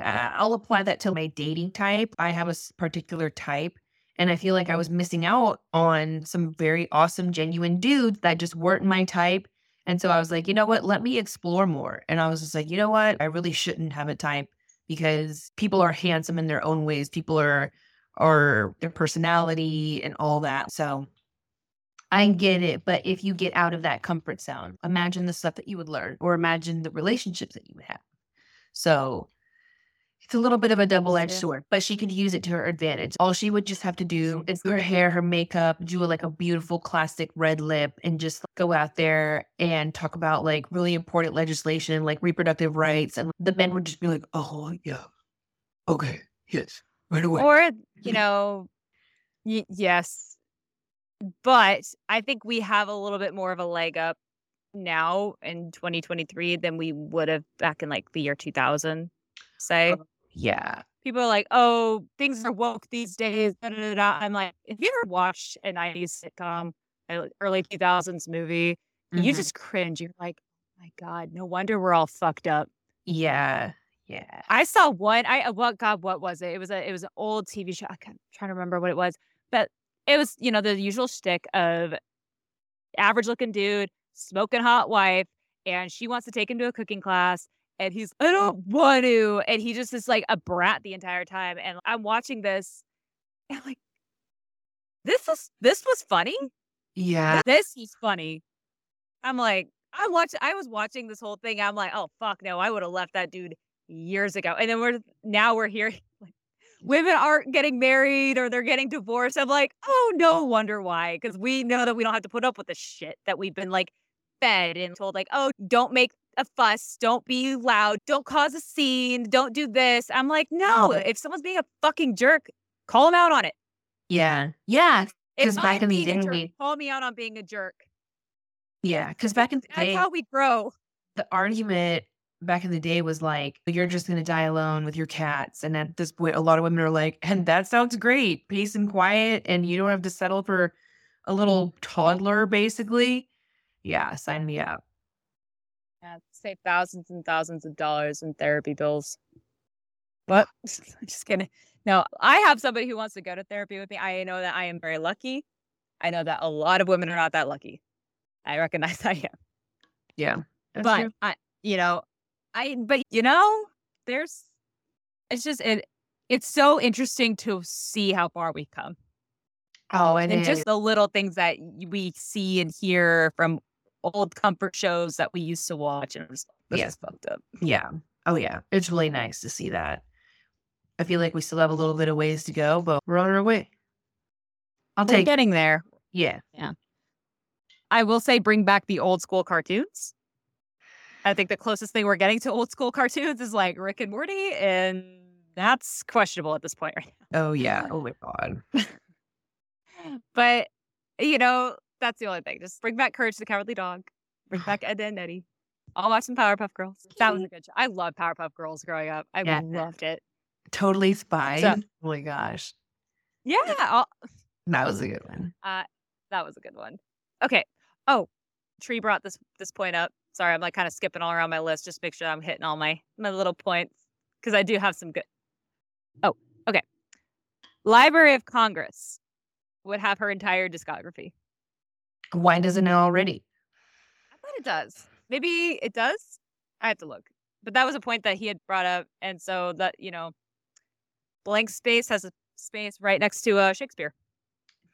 I'll apply that to my dating type. I have a particular type, and I feel like I was missing out on some very awesome, genuine dudes that just weren't my type. And so I was like, you know what? Let me explore more. And I was just like, you know what? I really shouldn't have a type because people are handsome in their own ways. People are, are their personality and all that. So I get it. But if you get out of that comfort zone, imagine the stuff that you would learn or imagine the relationships that you would have. So it's a little bit of a double edged Yeah. sword, but she could use it to her advantage. All she would just have to do is do her hair, her makeup, do like a beautiful classic red lip, and just go out there and talk about like really important legislation, like reproductive rights. And the men would just be like, oh, yeah. Okay. Yes. Right away. or you know, y- yes, but I think we have a little bit more of a leg up now in 2023 than we would have back in like the year 2000. Say yeah. people are like, "Oh, things are woke these days." Da, da, da. I'm like, if you ever watched a 90s sitcom, a early 2000s movie, you Mhm. just cringe. You're like, "Oh my god, no wonder we're all fucked up." yeah. Yeah. I saw one. I uh, what God, what was it? It was a it was an old TV show. I can't trying to remember what it was, but it was you know the usual shtick of average looking dude, smoking hot wife, and she wants to take him to a cooking class, and he's I don't want to, and he just is like a brat the entire time. And I'm watching this, and I'm like, this was this was funny. Yeah. This is funny. I'm like, I watched. I was watching this whole thing. I'm like, oh fuck no, I would have left that dude years ago. And then we're now we're here. Like, women aren't getting married or they're getting divorced. I'm like, oh no wonder why. Because we know that we don't have to put up with the shit that we've been like fed and told. Like, oh, don't make a fuss, don't be loud, don't cause a scene, don't do this. I'm like, no. Oh. If someone's being a fucking jerk, call them out on it. Yeah. Yeah. If 'Cause back in the day, jerk, call me out on being a jerk. Yeah. Because back in the That's day, how we grow. the argument back in the day was like, you're just going to die alone with your cats. And at this point, a lot of women are like, and that sounds great, peace and quiet. And you don't have to settle for a little mm. toddler, basically. Yeah. Sign me up. Yeah, save thousands and thousands of dollars in therapy bills. What? I'm just kidding. No, I have somebody who wants to go to therapy with me. I know that I am very lucky. I know that a lot of women are not that lucky. I recognize I am. Yeah. But true. I, you know, I, but you know, there's, it's just, it, it's so interesting to see how far we've come. oh, and, and just the little things that we see and hear from old comfort shows that we used to watch. And it's this Yeah. fucked up. yeah. Oh, yeah. It's really nice to see that. I feel like we still have a little bit of ways to go, but we're on our way. I'll We're take, getting there. yeah. Yeah. I will say bring back the old school cartoons. I think the closest thing we're getting to old school cartoons is like Rick and Morty, and that's questionable at this point right Oh, yeah. Oh, my God. But you know, that's the only thing. Just bring back Courage the Cowardly Dog. Bring ah. back Ed, Edd and Eddy. I'll watch some Powerpuff Girls. That was a good show. I loved Powerpuff Girls growing up. I Yeah. loved it. Totally Spies. So- oh, my gosh. Yeah, I'll, That was a good one. Uh, that was a good one. Okay. Oh, Tree brought this this point up. Sorry, I'm like kind of skipping all around my list. Just make sure I'm hitting all my my little points because I do have some good. Oh, okay. Library of Congress would have her entire discography. Why doesn't it already? I thought it does. Maybe it does. I have to look. But that was a point that he had brought up, and so that you know, blank space has a space right next to uh, Shakespeare.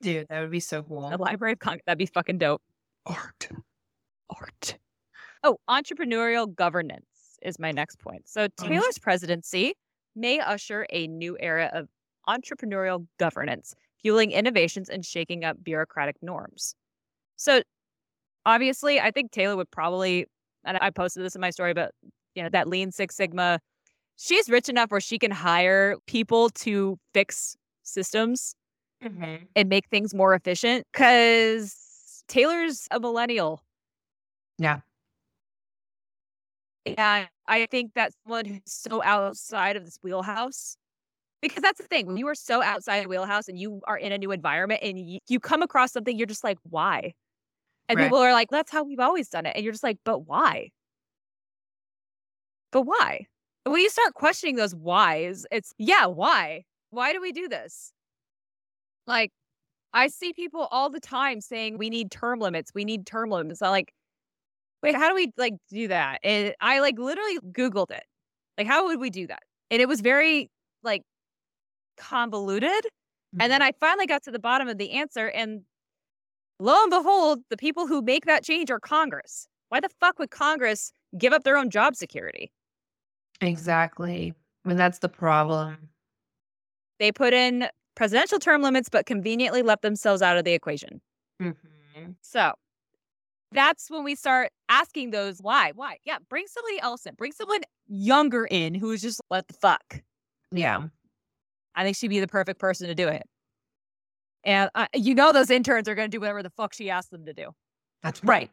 Dude, that would be so cool. The Library of Congress. That'd be fucking dope. Art. art. Oh, entrepreneurial governance is my next point. So Taylor's presidency may usher a new era of entrepreneurial governance, fueling innovations and shaking up bureaucratic norms. So obviously, I think Taylor would probably, and I posted this in my story, but you know, that lean Six Sigma, she's rich enough where she can hire people to fix systems mm-hmm. and make things more efficient because Taylor's a millennial. Yeah. And I think that's someone who's so outside of this wheelhouse. Because that's the thing. When you are so outside the wheelhouse and you are in a new environment and you, you come across something, you're just like, why? And Right. people are like, that's how we've always done it. And you're just like, but why? But why? And when you start questioning those whys, it's yeah, why? Why do we do this? Like, I see people all the time saying we need term limits. We need term limits. I'm like, wait, how do we like do that? And I like literally Googled it. Like, how would we do that? And it was very like convoluted. And mm-hmm. then I finally got to the bottom of the answer, and lo and behold, the people who make that change are Congress. Why the fuck would Congress give up their own job security? Exactly. I mean, that's the problem. They put in presidential term limits, but conveniently left themselves out of the equation. Mhm. So that's when we start asking those why, why? Yeah, bring somebody else in, bring someone younger in who's just what the fuck. Yeah. I think she'd be the perfect person to do it. And uh, you know, those interns are going to do whatever the fuck she asks them to do. That's right.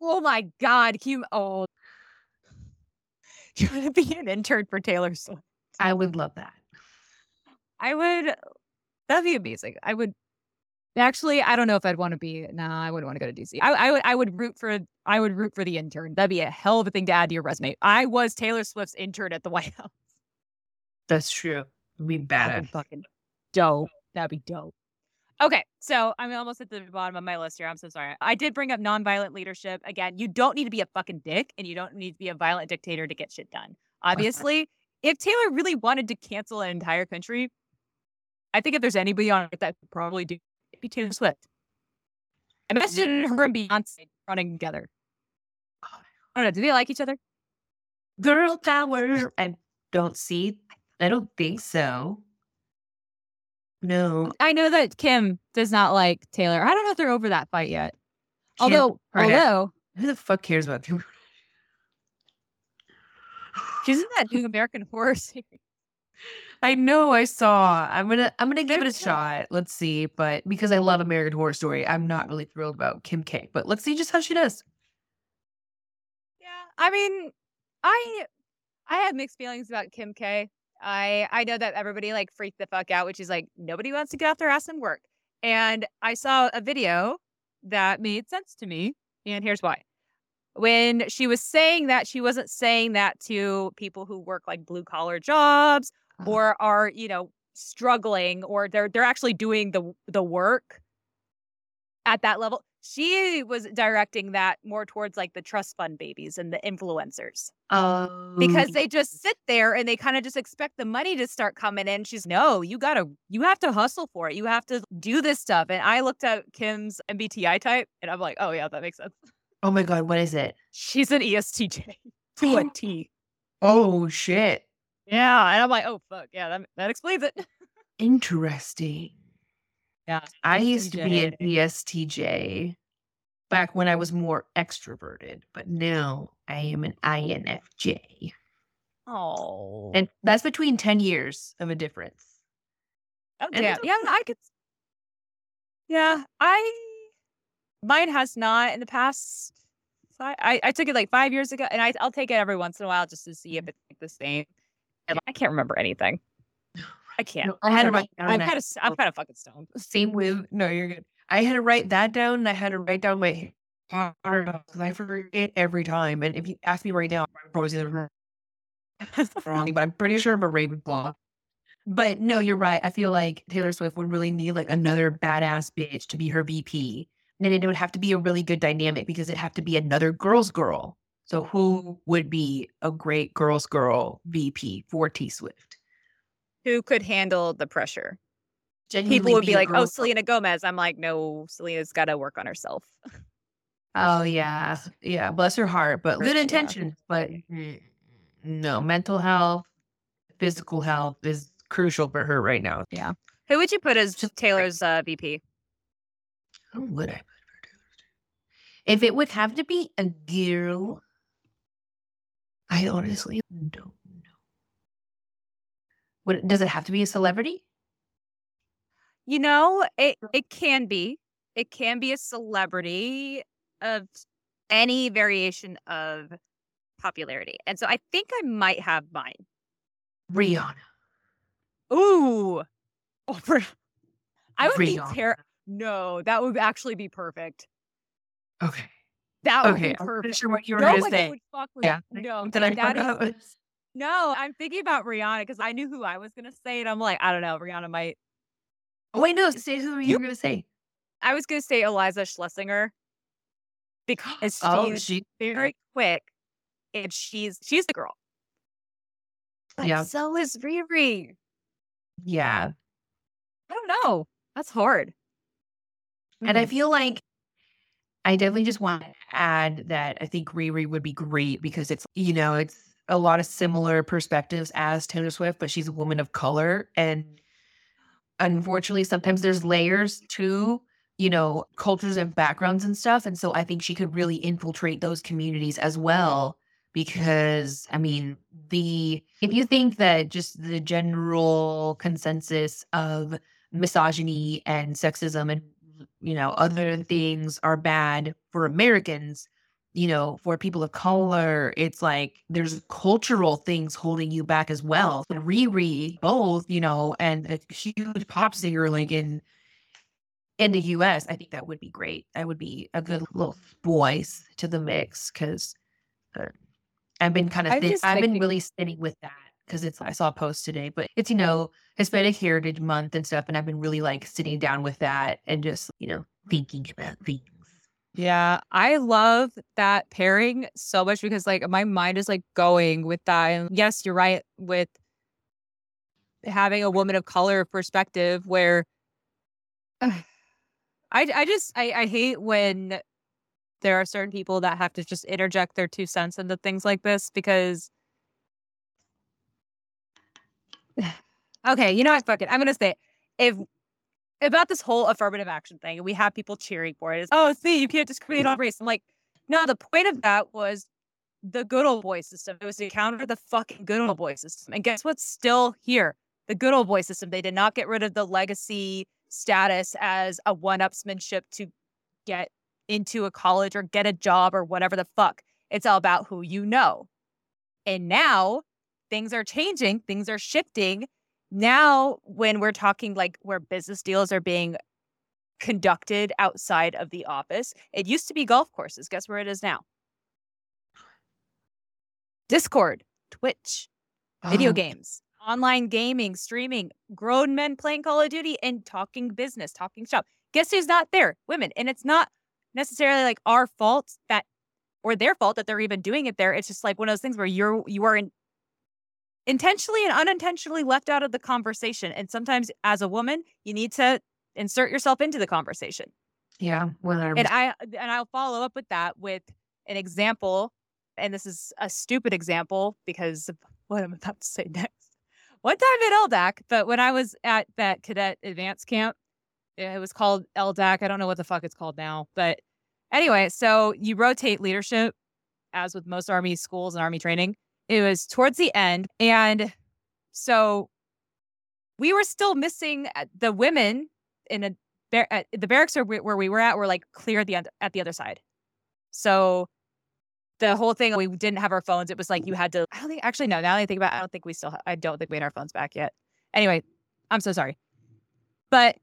Oh my God. You, oh, you want to be an intern for Taylor Swift? I would love that. I would, that'd be amazing. I would, actually, I don't know if I'd want to be, no, I wouldn't want to go to DC. I, I would, I would root for, I would root for the intern. That'd be a hell of a thing to add to your resume. I was Taylor Swift's intern at the White House. That's true. It'd be That'd be fucking dope. That'd be dope. Okay, so I'm almost at the bottom of my list here. I'm so sorry. I did bring up nonviolent leadership. Again, you don't need to be a fucking dick and you don't need to be a violent dictator to get shit done. Obviously, if Taylor really wanted to cancel an entire country, I think if there's anybody on earth that could probably do it, it'd be Taylor Swift. Imagine her and Beyonce running together. I don't know. Do they like each other? Girl power. I don't see. I don't think so. No. I know that Kim does not like Taylor. I don't know if they're over that fight yet. Kim Although, although Who the fuck cares about Kim? she's in that new American Horror series. I know I saw. I'm gonna I'm gonna give it a shot. Let's see. But because I love American Horror Story, I'm not really thrilled about Kim K. But let's see just how she does. Yeah, I mean, I I have mixed feelings about Kim K. I I know that everybody like freaked the fuck out, which is like nobody wants to get off their ass and work. And I saw a video that made sense to me, and here's why. When she was saying that, she wasn't saying that to people who work like blue collar jobs Uh-huh. or are you know struggling or they're they're actually doing the the work at that level. She was directing that more towards like the trust fund babies and the influencers Oh, because they just sit there and they kind of just expect the money to start coming in. She's no, you gotta, you have to hustle for it. You have to do this stuff. And I looked at Kim's MBTI type and I'm like, oh yeah, that makes sense. Oh my god, what is it? She's an ESTJ to a T. Oh shit. Yeah, and I'm like, oh fuck, yeah, that that explains it. Interesting. Yeah, I used to be an ESTJ back when I was more extroverted, but now I am an INFJ. Oh, And that's between 10 years of a difference. oh and damn, yeah, I could. Yeah, I mine has not in the past. So I, I, I took it like five years ago, and I I'll take it every once in a while just to see if it's like the same. And I can't remember anything. I can't. No, I had to write I'm kind of I'm kind of fucking stoned. Same with, no, you're good. I had to write that down and I had to write down my because I forget every time. And if you ask me right now, I'm probably gonna wrong, but I'm pretty sure I'm a Ravenclaw. But no, you're right. I feel like Taylor Swift would really need like another badass bitch to be her VP. And it would have to be a really good dynamic because it'd have to be another girl's girl. So who would be a great girl's girl VP for T Swift? Who could handle the pressure? Genuinely People would be like, "Oh, Selena Gomez." I'm like, "No, Selena's got to work on herself." Oh yeah, yeah. Bless her heart, but good Yeah. intentions. But mm, no, mental health, physical health is crucial for her right now. Yeah. Who would you put as Just- Taylor's uh, VP? Who would I put for If it would have to be a girl, I honestly don't does it have to be a celebrity? You know, it it can be. it can be a celebrity of any variation of popularity. And so I think I might have mine. Rihanna. Ooh. Oh, for, I would Rihanna. be ter- No, that would actually be perfect. Okay. That would Okay. be I'm perfect. sure what you were No going to say. would fuck with Yeah. No, Did I that fuck is-? No, I'm thinking about Rihanna because I knew who I was gonna say, and I'm like, I don't know, Rihanna might. Oh, wait, no. Say who you were going to say. I was gonna say Iliza Shlesinger because Oh, she's she. very quick and she's she's the girl. But Yeah. so is Riri. Yeah. I don't know. That's hard. And I Mhm. feel like I definitely just want to add that I think Riri would be great because it's, you know, it's a lot of similar perspectives as Taylor Swift, but she's a woman of color. And mm. unfortunately, sometimes there's layers to, you know, cultures and backgrounds and stuff. And so I think she could really infiltrate those communities as well. Because, I mean, the, if you think that just the general consensus of misogyny and sexism and you know other things are bad for americans you know for people of color it's like there's cultural things holding you back as well so riri both you know and a huge pop singer like in in the us i think that would be great that would be a good little voice to the mix because uh, i've been kind of I'm thin- just i've been thinking- really sitting with that because it's i saw a post today but it's you know Hispanic Heritage Month and stuff, and I've been really like sitting down with that and just you know thinking about things. Yeah, I love that pairing so much because like my mind is like going with that. And yes, you're right with having a woman of color perspective where I I just I, I hate when there are certain people that have to just interject their two cents into things like this because okay, you know what? Fuck it. I'm gonna say it. if about this whole affirmative action thing, and we have people cheering for it. Is oh, see, you can't discriminate on race. I'm like, no, the point of that was the good old boy system. It was to counter the fucking good old boy system. And guess what's still here? The good old boy system. They did not get rid of the legacy status as a one-upsmanship to get into a college or get a job or whatever the fuck. It's all about who you know. And now things are changing, things are shifting. Now, when we're talking like where business deals are being conducted outside of the office, it used to be golf courses. Guess where it is now? Discord, Twitch, video Oh, games, online gaming, streaming, grown men playing Call of Duty and talking business, talking shop. Guess who's not there? Women. And it's not necessarily like our fault that or their fault that they're even doing it there. It's just like one of those things where you're you are in, intentionally and unintentionally left out of the conversation. And sometimes as a woman, you need to insert yourself into the conversation. Yeah, hundred And I and I'll follow up with that with an example. And this is a stupid example because of what I'm about to say next. One time at LDAC, but when I was at that cadet advance camp, eh, it was called LDAC. I don't know what the fuck it's called now. But anyway, so you rotate leadership, as with most Army schools and Army training. It was towards the end. And so we were still missing uh, the women in a at the barracks where we, where we were at were like clear at the end at the other side. So the whole thing we didn't have our phones. It was like you had to. I don't think actually no. Now that I think about, it, I don't think we still. Ha- I don't think we had our phones back yet. Anyway, I'm so sorry, but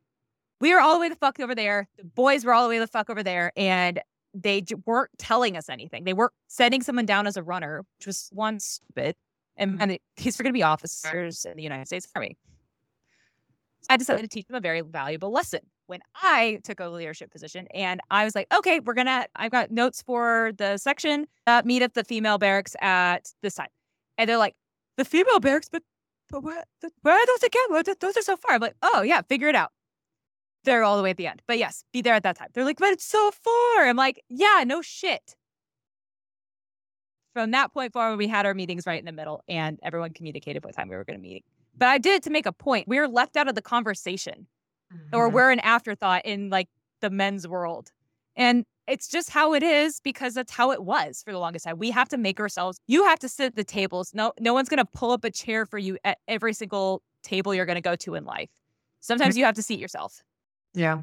we were all the way the fuck over there. The boys were all the way the fuck over there, and they weren't telling us anything. They weren't sending someone down as a runner, which was one stupid. And, and it, these are going to be officers in the United States Army. I decided to teach them a very valuable lesson when I took a leadership position. And I was like, okay, we're going to, I've got notes for the section, uh, meet at the female barracks at this time. And they're like, the female barracks, but, but where, the, where are those again? Where- Those are so far. I'm like, oh, yeah, figure it out. They're all the way at the end. But yes, be there at that time. They're like, but it's so far. I'm like, yeah, no shit. From that point forward, we had our meetings right in the middle and everyone communicated what time we were going to meet. But I did it to make a point. We were left out of the conversation or Mhm. we're an afterthought in like the men's world. And it's just how it is because that's how it was for the longest time. We have to make ourselves, you have to sit at the tables. No, no one's going to pull up a chair for you at every single table you're going to go to in life. Sometimes you have to seat yourself. Yeah.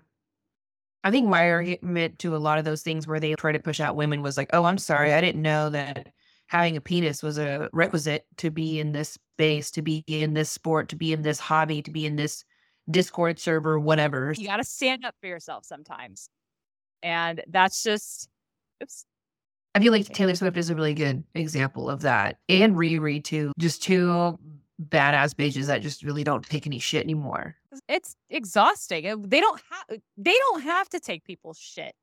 I think my argument to a lot of those things where they try to push out women was like, oh, I'm sorry, I didn't know that having a penis was a requisite to be in this space, to be in this sport, to be in this hobby, to be in this Discord server, whatever. You got to stand up for yourself sometimes. And that's just, oops. I feel like Taylor Swift is a really good example of that. And Riri, too. Just two badass bitches that just really don't take any shit anymore. It's exhausting. They don't have they don't have to take people's shit.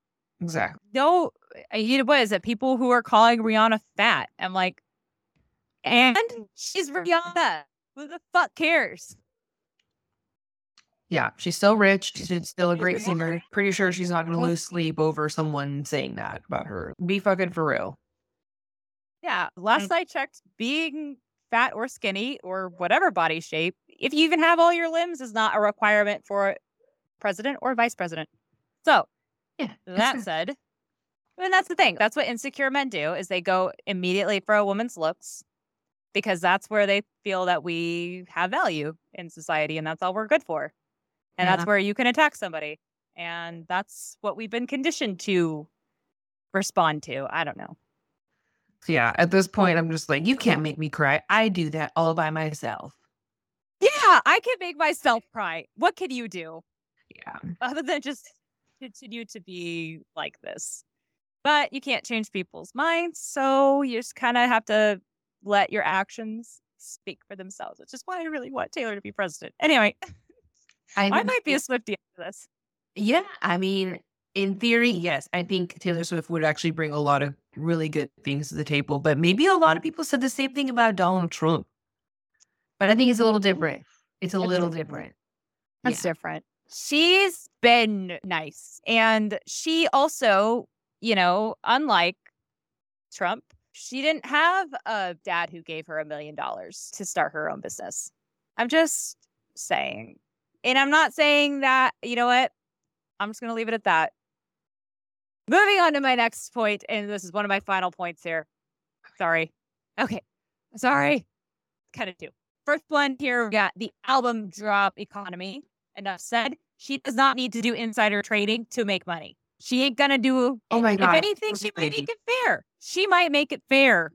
Exactly. No, uh, what is it? People who are calling Rihanna fat. I'm like, and she's Rihanna. Who the fuck cares? Yeah, she's still rich. She's still a great singer. Pretty sure she's not going to lose sleep over someone saying that about her. Be fucking for real. Yeah. Last I checked, being fat or skinny or whatever body shape, if you even have all your limbs, is not a requirement for president or vice president. So, yeah. That said, and that's the thing. That's what insecure men do is they go immediately for a woman's looks because that's where they feel that we have value in society and that's all we're good for. And yeah. that's where you can attack somebody. And that's what we've been conditioned to respond to. I don't know. Yeah, at this point, I'm just like, you can't make me cry. I do that all by myself. Yeah, I can make myself cry. What can you do? Yeah. Other than just continue to be like this. But you can't change people's minds. So you just kind of have to let your actions speak for themselves, which is why I really want Taylor to be president. Anyway, I, I might be a Swiftie after this. Yeah. I mean, in theory, yes, I think Taylor Swift would actually bring a lot of really good things to the table. But maybe a lot of people said the same thing about Donald Trump. But I think it's a little different. It's a little different. That's yeah. different. She's been nice. And she also, you know, unlike Trump, she didn't have a dad who gave her a million dollars to start her own business. I'm just saying. And I'm not saying that, you know what? I'm just going to leave it at that. Moving on to my next point, and this is one of my final points here. Sorry. Okay. Sorry. Kind of two. First one here, we got the album drop economy. Enough said. She does not need to do insider trading to make money. She ain't gonna do. Oh my god! If anything, she might make it fair. She might make it fair.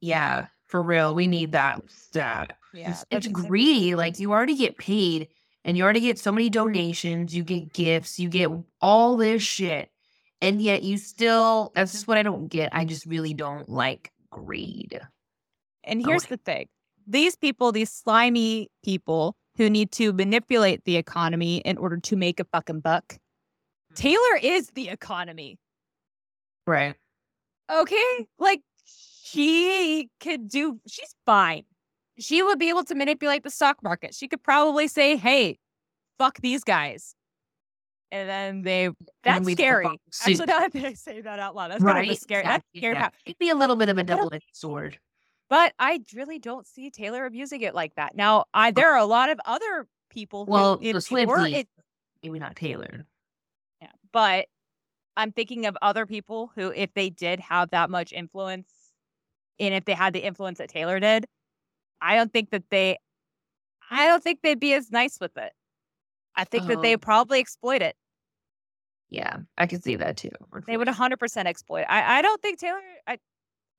Yeah, for real. We need that stat. Yeah, it's, it's greedy. Like you already get paid, and you already get so many donations. You get gifts. You get all this shit, and yet you still. That's mm-hmm. just what I don't get. I just really don't like greed. And oh, here's oh. the thing: these people, these slimy people, who need to manipulate the economy in order to make a fucking buck. Mm. Taylor is the economy. Right. Okay. Like she could do, she's fine. She would be able to manipulate the stock market. She could probably say, hey, fuck these guys. And then they, that's scary. Actually, now that I say that out loud, that's right? kind of scary. That's scary. Yeah. It'd be a little bit of a double edged sword. But I really don't see Taylor abusing it like that. Now, I there are a lot of other people. Well, who, the Swifties, maybe not Taylor. Yeah, but I'm thinking of other people who, if they did have that much influence, and if they had the influence that Taylor did, I don't think that they, I don't think they'd be as nice with it. I think that they oh. probably exploit it. Yeah, I can see that too. They would 100% exploit. I, I don't think Taylor. I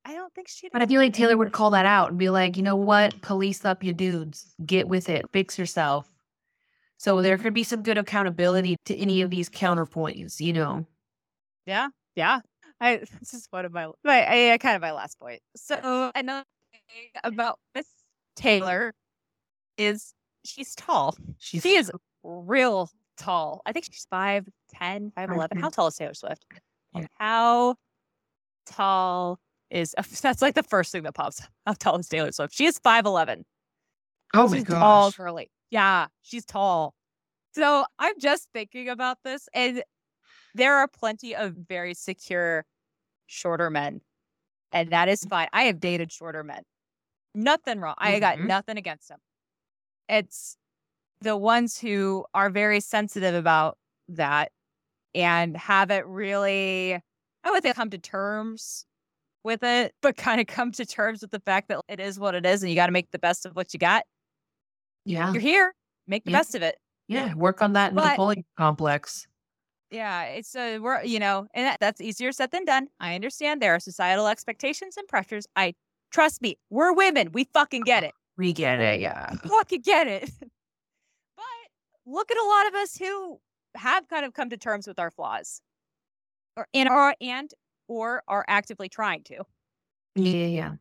I don't think she. But I feel like Taylor would call that out and be like, you know what? Police up your dudes. Get with it. Fix yourself. So there could be some good accountability to any of these counterpoints, you know? Yeah. Yeah. I this is one of my my I, kind of my last point. So another thing about Miss Taylor is she's tall. She's she is real tall. I think she's 5'10, 5'11. How tall is Taylor Swift? Yeah. How tall is that's like the first thing that pops up. How tall is Taylor Swift? She is 5'11. Oh my she's gosh. Tall, curly. Yeah, she's tall. So I'm just thinking about this, and there are plenty of very secure shorter men. And that is fine. I have dated shorter men. Nothing wrong. Mm-hmm. I got mm-hmm. nothing against them. It's the ones who are very sensitive about that and haven't really, I would say, come to terms with it, but kind of come to terms with the fact that it is what it is and you got to make the best of what you got. Yeah. You're here, make the yeah. best of it. Yeah. Work on that but, Napoleon complex. Yeah, it's a, we're you know, and that, that's easier said than done. I understand there are societal expectations and pressures. I trust me, we're women. We fucking get it. We get it. Yeah. Fucking get it. look at a lot of us who have kind of come to terms with our flaws, or and are and or are actively trying to. Yeah. Yeah.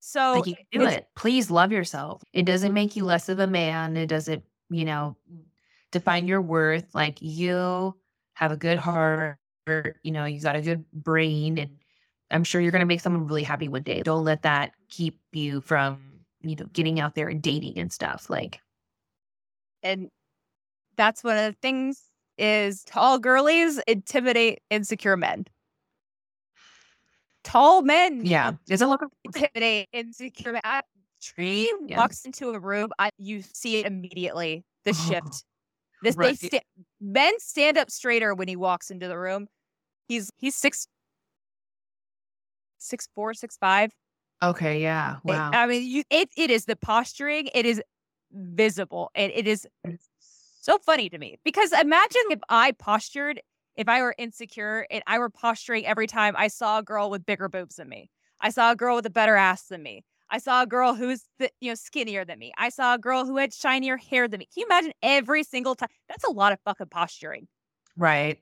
So Like you can do it. Please love yourself. It doesn't make you less of a man. It doesn't, you know, define your worth. Like you have a good heart, or, you know, you got a good brain, and I'm sure you're gonna make someone really happy one day. Don't let that keep you from, you know, getting out there and dating and stuff. Like, and that's one of the things is tall girlies intimidate insecure men. Tall men yeah, it's a look. intimidate insecure men. I- Tree walks into a room, I, you see it immediately. The shift. This Right. they sta- men stand up straighter when he walks into the room. He's he's six six four, six five. Okay, yeah, It- wow. I mean, you, it it is the posturing. It is visible, and it is so funny to me because imagine if I postured, if I were insecure and I were posturing every time I saw a girl with bigger boobs than me. I saw a girl with a better ass than me. I saw a girl who's th- you know skinnier than me. I saw a girl who had shinier hair than me. Can you imagine every single time? That's a lot of fucking posturing. right.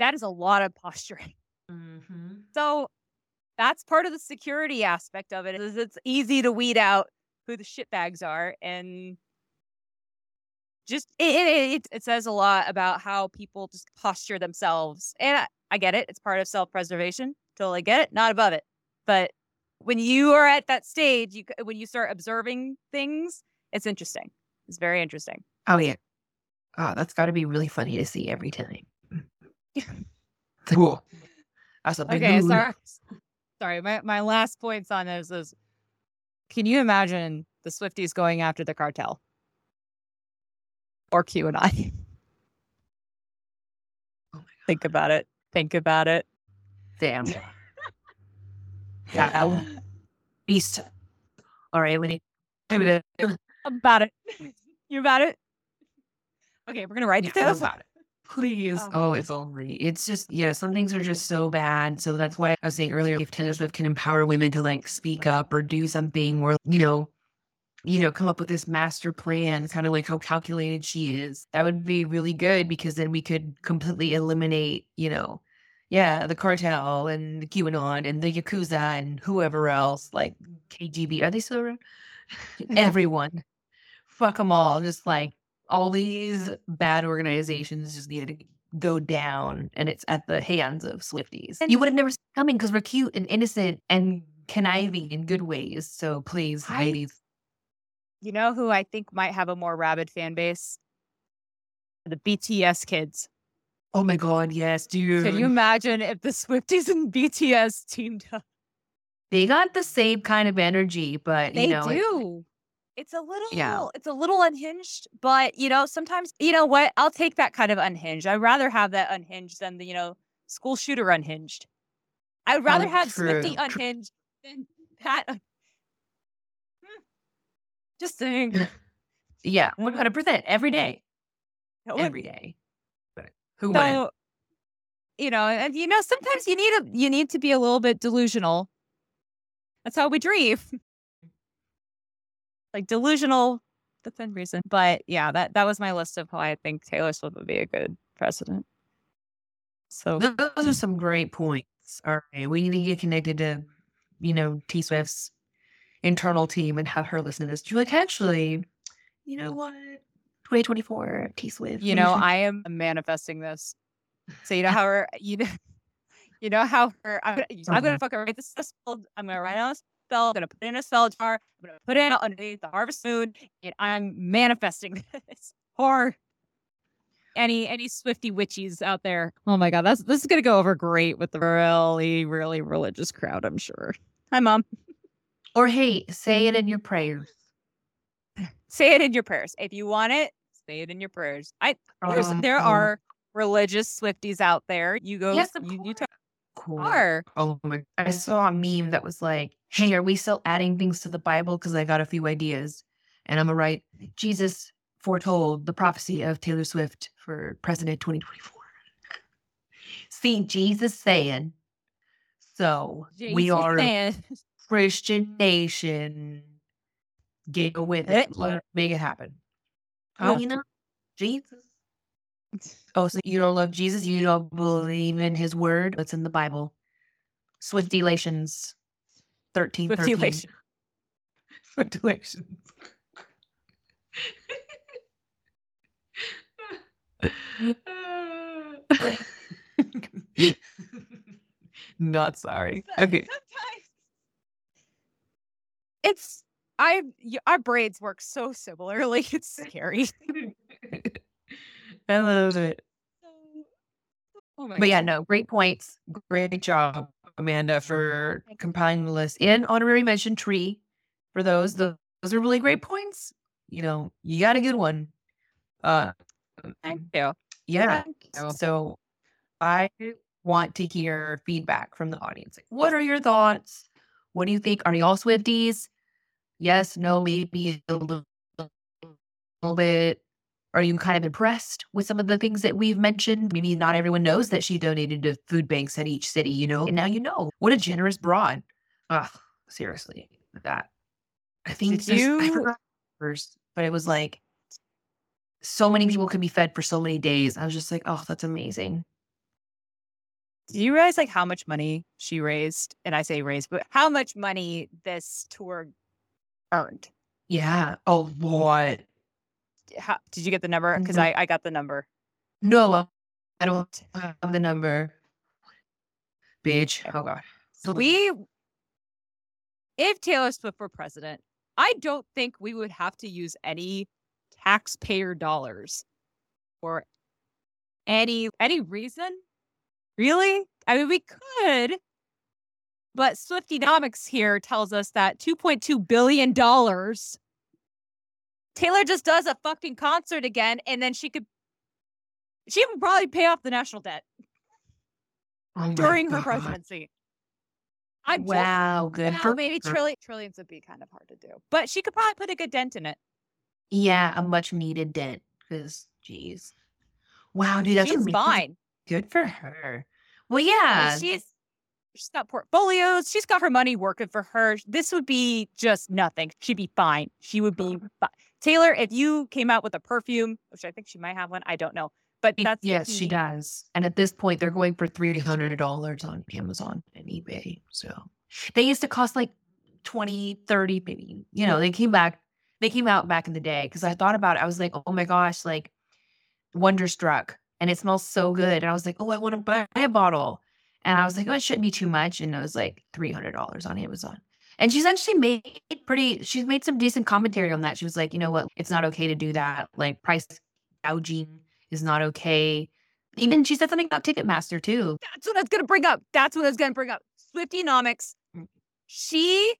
That is a lot of posturing. Mm-hmm. So that's part of the security aspect of it. Is it's easy to weed out who the shitbags are, and just it, it it it says a lot about how people just posture themselves. And I, I get it; it's part of self preservation. Totally get it. Not above it, but when you are at that stage, you c- when you start observing things, it's interesting. It's very interesting. Oh yeah. Oh, that's got to be really funny to see every time. cool. That's a big Okay, mood. sorry. Sorry, my, my last points on this is can you imagine the Swifties going after the cartel? Or QAnon? Oh my Think about it. Think about it. Damn. Yeah. Beast. All right, we need. About it. You about it? Okay, we're gonna write it down. about it. Please. Oh. Oh, it's only. It's just, yeah, some things are just so bad. So that's why I was saying earlier if Taylor Swift can empower women to like speak up or do something or, you know, you know, come up with this master plan, kind of like how calculated she is. That would be really good because then we could completely eliminate, you know, yeah, the cartel and the QAnon and the Yakuza and whoever else, like KGB. Are they still around? Everyone. Fuck them all. Just like all these bad organizations just needed to go down and it's at the hands of Swifties. And- you would have never seen coming because we're cute and innocent and conniving in good ways. So please, I- ladies. You know who I think might have a more rabid fan base? The BTS kids. Oh my god, yes, dude. Can you imagine if the Swifties and BTS teamed up? they got the same kind of energy, but They you know, it- do. It's a little, Yeah. it's a little unhinged, but you know, sometimes you know what? I'll take that kind of unhinged. I'd rather have that unhinged than the you know school shooter unhinged. I would rather Oh, have true, Swifty unhinged than that. un- Hmm. Just saying. yeah, one hundred percent every day, That would- every day. But who wouldn't? You know, and you know, sometimes you need a you need to be a little bit delusional. That's how we dream. like delusional within reason. But yeah, that that was my list of how I think Taylor Swift would be a good president. So Those are some great points. All right, we need to get connected to, you know, T Swift's internal team and have her listen to this. You're like, actually, you know what? 2024 T Swift. you know, I am manifesting this. So you know how her, you know, you know how her. I'm gonna, I'm gonna fucking write this spell. I'm gonna write on a spell. I'm gonna put it in a spell jar. I'm gonna put it underneath the harvest moon, and I'm manifesting this. Or any any Swifty witches out there. Oh my god, that's this is gonna go over great with the really really religious crowd. I'm sure. Hi, mom. Or hey, say it in your prayers. Say it in your prayers if you want it. Say it in your prayers. I there's, oh, there Oh, are religious Swifties out there. You go. Yes, you, you talk cool. are. Oh my! I saw a meme that was like, "Hey, are we still adding things to the Bible? Because I got a few ideas, and I'm gonna write Jesus foretold the prophecy of Taylor Swift for President 2024." See, Jesus saying, so we are saying. Christian nation. Get with it. Let make it happen. Oh. You know, Jesus. Oh, so you don't love Jesus? You don't believe in his word? It's in the Bible. Swiftilations 13. 13. Swiftilation. Swiftilations. Not sorry. Okay. Sometimes it's I our braids work so similarly. It's scary. I love it. Oh But yeah, no, great points. Great job, Amanda, for compiling the list. And honorary mention tree for those. Those, those are really great points. You know, you got a good one. Uh Thank you. yeah. Thank you. So I want to hear feedback from the audience. Like, what are your thoughts? What do you think? Are y'all Swifties? Yes, no, maybe a little, little bit. Are you kind of impressed with some of the things that we've mentioned? Maybe not everyone knows that she donated to food banks at each city, you know? And now you know. What a generous broad. Ugh, seriously. That. I think Did there's- I you- forgot first, but it was like so many people could be fed for so many days. I was just like, oh, that's amazing. Do you realize like how much money she raised? And I say raised, but how much money this tour earned? Yeah. Oh, what? How, did you get the number? Because Mhm. I, I got the number. No, I don't have the number. Bitch. Oh, God. We, if Taylor Swift were president, I don't think we would have to use any taxpayer dollars for any any reason. Really? I mean, we could, but Swiftonomics here tells us that 2.2 billion dollars. Taylor just does a fucking concert again, and then she could. She would probably pay off the national debt Oh during her presidency. I'm Wow. Good well, for maybe her. trillion, trillions would be kind of hard to do, but she could probably put a good dent in it. Yeah, a much needed dent. Because, geez. Wow, dude, that's She's amazing. fine. Good for her. Well, I mean, yeah. she's she's got portfolios. She's got her money working for her. This would be just nothing. She'd be fine. She would be fine. Taylor, if you came out with a perfume, which I think she might have one, I don't know, but that's yes, she does. And at this point, they're going for three hundred dollars on Amazon and eBay. So they used to cost like 20, 30, maybe. You know, they came back, they came out back in the day. Cause I thought about it. I was like, oh my gosh, like Wonderstruck. And it smells so good. And I was like, oh, I want to buy a bottle. And I was like, oh, it shouldn't be too much. And it was like $300 on Amazon. And she's actually made pretty, she's made some decent commentary on that. She was like, you know what? It's not okay to do that. Like price gouging is not okay. Even she said something about Ticketmaster too. That's what I was gonna bring up. That's what I was gonna bring up. Swiftonomics. Mm. She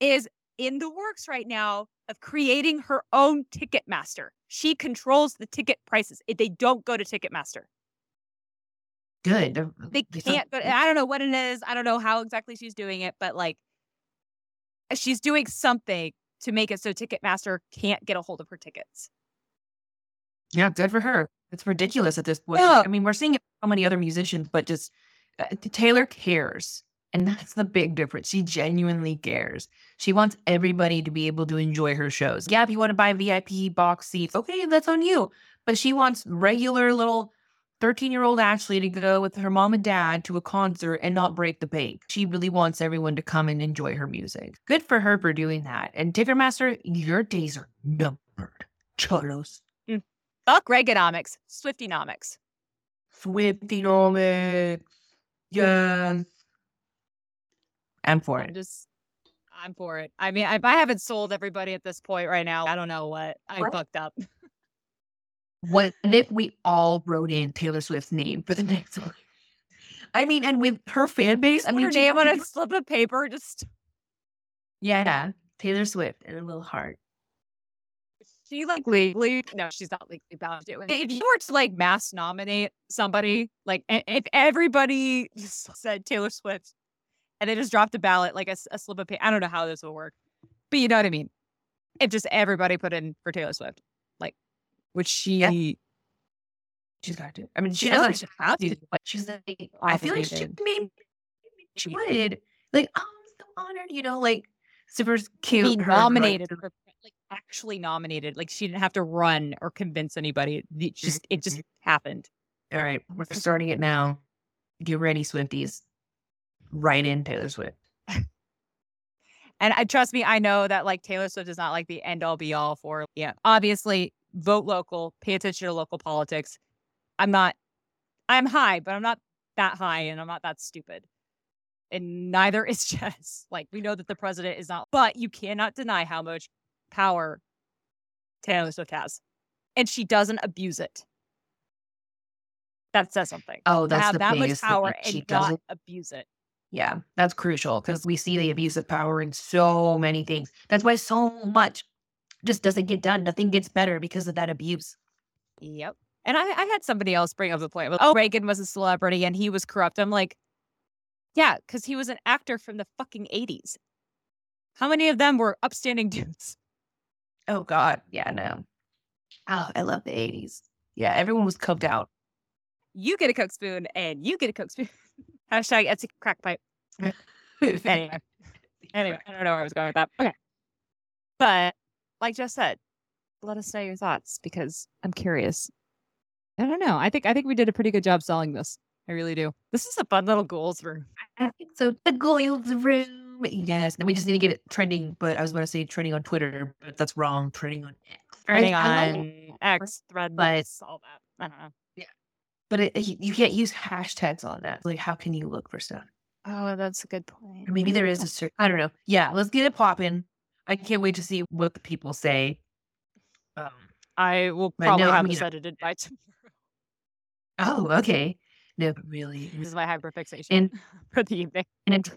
is in the works right now of creating her own Ticketmaster. She controls the ticket prices. If they don't go to Ticketmaster. Good. They're- They can't go. I don't know what it is. I don't know how exactly she's doing it, but like she's doing something to make it so Ticketmaster can't get a hold of her tickets. Yeah, good for her. It's ridiculous at this point. Yeah. I mean, we're seeing it with so many other musicians, but just uh, Taylor cares. And that's the big difference. She genuinely cares. She wants everybody to be able to enjoy her shows. Yeah, if you want to buy VIP box seats, okay, that's on you. But she wants regular little 13 year old Ashley to go with her mom and dad to a concert and not break the bank. She really wants everyone to come and enjoy her music. Good for her for doing that. And Ticketmaster, your days are numbered. Cholos. Hmm. Fuck Reaganomics, Swiftonomics. Swiftonomics. Yeah. I'm for I'm it. just, I'm for it. I mean, if I haven't sold everybody at this point right now, I don't know what I Right. fucked up. What if we all wrote in Taylor Swift's name for the next one? I mean, and with her fan base, I mean, her name on a slip of paper, just Yeah, Taylor Swift and a little heart. she like legally no, she's not legally bound to it. If you were to like mass nominate somebody, like if everybody said Taylor Swift and they just dropped a ballot, like a slip of paper, I don't know how this will work, but you know what I mean. If just everybody put in for Taylor Swift, would she? She's got to. I mean, she She doesn't have to. but she's like, I feel like she did. she would. Like, oh, I'm so honored, you know, like super be cute. her, nominated for like actually nominated. Like she didn't have to run or convince anybody. It just it just happened. All right, we're starting it now. Get ready, Swifties. Right in Taylor Swift. And I trust me, I know that like Taylor Swift is not like the end all be all for yeah. Obviously, vote local, pay attention to local politics. I'm not I'm high, but I'm not that high and I'm not that stupid. And neither is Jess. Like we know that the president is not, but you cannot deny how much power Taylor Swift has. And she doesn't abuse it. That says something. Oh, To that's have the that much thing, power like, she and not doesn't- abuse it. Yeah, that's crucial because we see the abuse of power in so many things. That's why so much just doesn't get done. Nothing gets better because of that abuse. Yep. And I, I had somebody else bring up the point. Oh, Reagan was a celebrity and he was corrupt. I'm like, yeah, because he was an actor from the fucking 80s. How many of them were upstanding dudes? Oh God, yeah, no. Oh, I love the '80s. Yeah, everyone was coked out. You get a Coke spoon and you get a Coke spoon. Hashtag Etsy crack pipe. Anyway. Anyway, I don't know where I was going with that. Okay. But like Jess said, let us know your thoughts because I'm curious. I don't know. I think I think we did a pretty good job selling this. I really do. This is a fun little ghouls room. I think so the ghouls room. Yes, and we just need to get it trending. But I was going to say trending on Twitter, but that's wrong. Trending on X. I- I on X thread, but- all that. I don't know. Yeah. But it, you you can't use hashtags on that. Like, how can you look for stuff? Oh, that's a good point. Or maybe there is a certain. I don't know. Yeah, let's get it popping. I can't wait to see what the people say. Um, I will probably no, I have mean, this edited by tomorrow. oh, okay. No, but really, This is my hyperfixation And- for the evening. and it's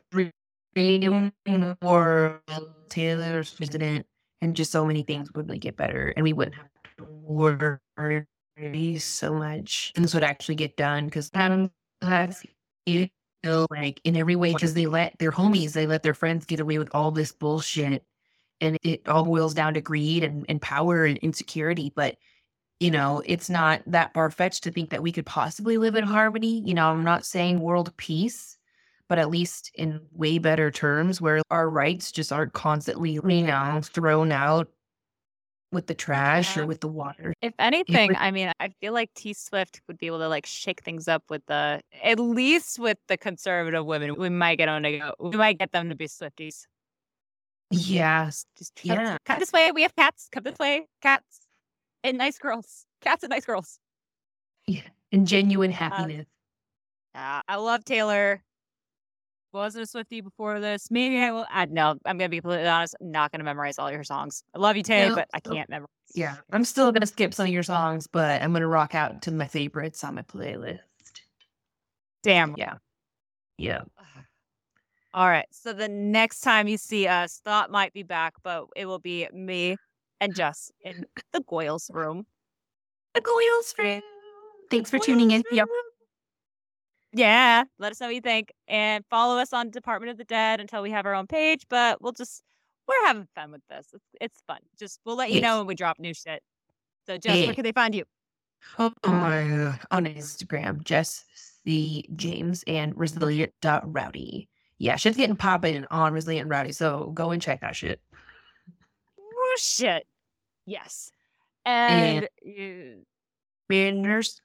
for Taylor's president, and just so many things would really get better, and we wouldn't have to worry so much, and this would actually get done because that's you know, like in every way because they let their homies, they let their friends get away with all this bullshit, and it all boils down to greed and, and power and insecurity, but. You know, it's not that far fetched to think that we could possibly live in harmony. You know, I'm not saying world peace, but at least in way better terms where our rights just aren't constantly, you know, thrown out with the trash Yeah. or with the water. If anything, would- I mean, I feel like T Swift would be able to like shake things up with the, at least with the conservative women. We might get on to go. We might get them to be Swifties. Yes. Just come, Yeah. come this way. We have cats. Come this way. Cats and nice girls. Cats and nice girls. Yeah. And genuine uh, happiness. Yeah, I love Taylor. Wasn't a Swifty before this. Maybe I will. I, no, I'm gonna be completely honest. I'm not gonna memorize all your songs. I love you, Taylor, No, but I can't memorize. yeah. I'm still going to skip some of your songs, but I'm going to rock out to my favorites on my playlist. Damn. Yeah. Yeah. All right. So the next time you see us, Thought might be back, but it will be me and Jess in the Ghouls room. The Ghouls room. Thanks for tuning in. Yep. Yeah. Let us know what you think. And follow us on Department of the Dead until we have our own page. But we'll just we're having fun with this. It's it's fun. Just we'll let you know when we drop new shit. So Jess, Yeah. where can they find you? Oh my on Instagram, Jess C Jaimes and resilient rowdy. Yeah, shit's getting popping and on resilient rowdy. So go and check that shit. Oh shit. Yes. And you, Manners.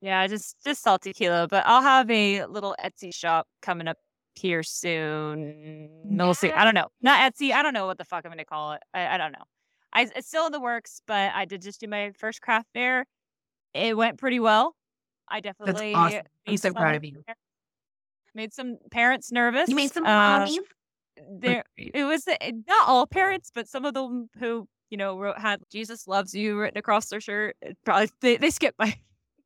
yeah, just just salty kilo. But I'll have a little Etsy shop coming up here soon. We'll see. I don't know. Not Etsy. I don't know what the fuck I'm gonna call it. I, I don't know. I it's still in the works, but I did just do my first craft fair. It went pretty well. I definitely. That's awesome. I'm so proud of you. Made some parents nervous. You made some Uh, there it was uh, not all parents, but some of them who you know wrote had "Jesus loves you" written across their shirt. It probably they, they skipped my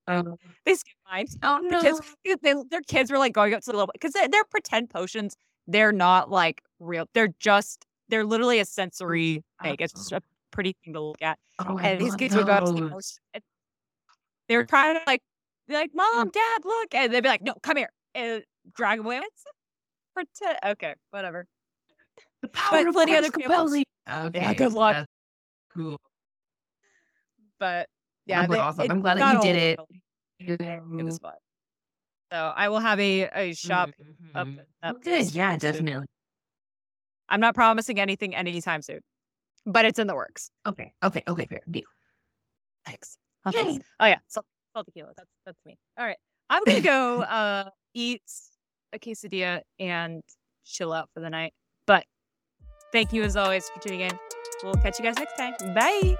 Oh, they skipped mine. oh no. kids, they, their kids were like going up to the little because they're, they're pretend potions. They're not like real. They're just they're literally a sensory thing. It's just a pretty thing to look at. Oh, And these kids would go up to the potion. They were trying to like be like, "Mom, Dad, look," and they'd be like, "No, come here," and drag them away. Pretend. Okay, whatever. The power of plenty words other people- compels you. Okay, good luck. that's Cool. but Yeah, they- awesome. it I'm glad that you did it. really. It was fun. So I will have a, a shop up. Mhm. up Good. Yeah, definitely. I'm not promising anything anytime soon, but it's in the works. Okay. Okay. Okay. Fair deal. Thanks. Yay. Oh yeah, salt, salt tequila. That's that's me. All right, I'm gonna go uh eat a quesadilla and chill out for the night. But thank you as always for tuning in. We'll catch you guys next time. Bye.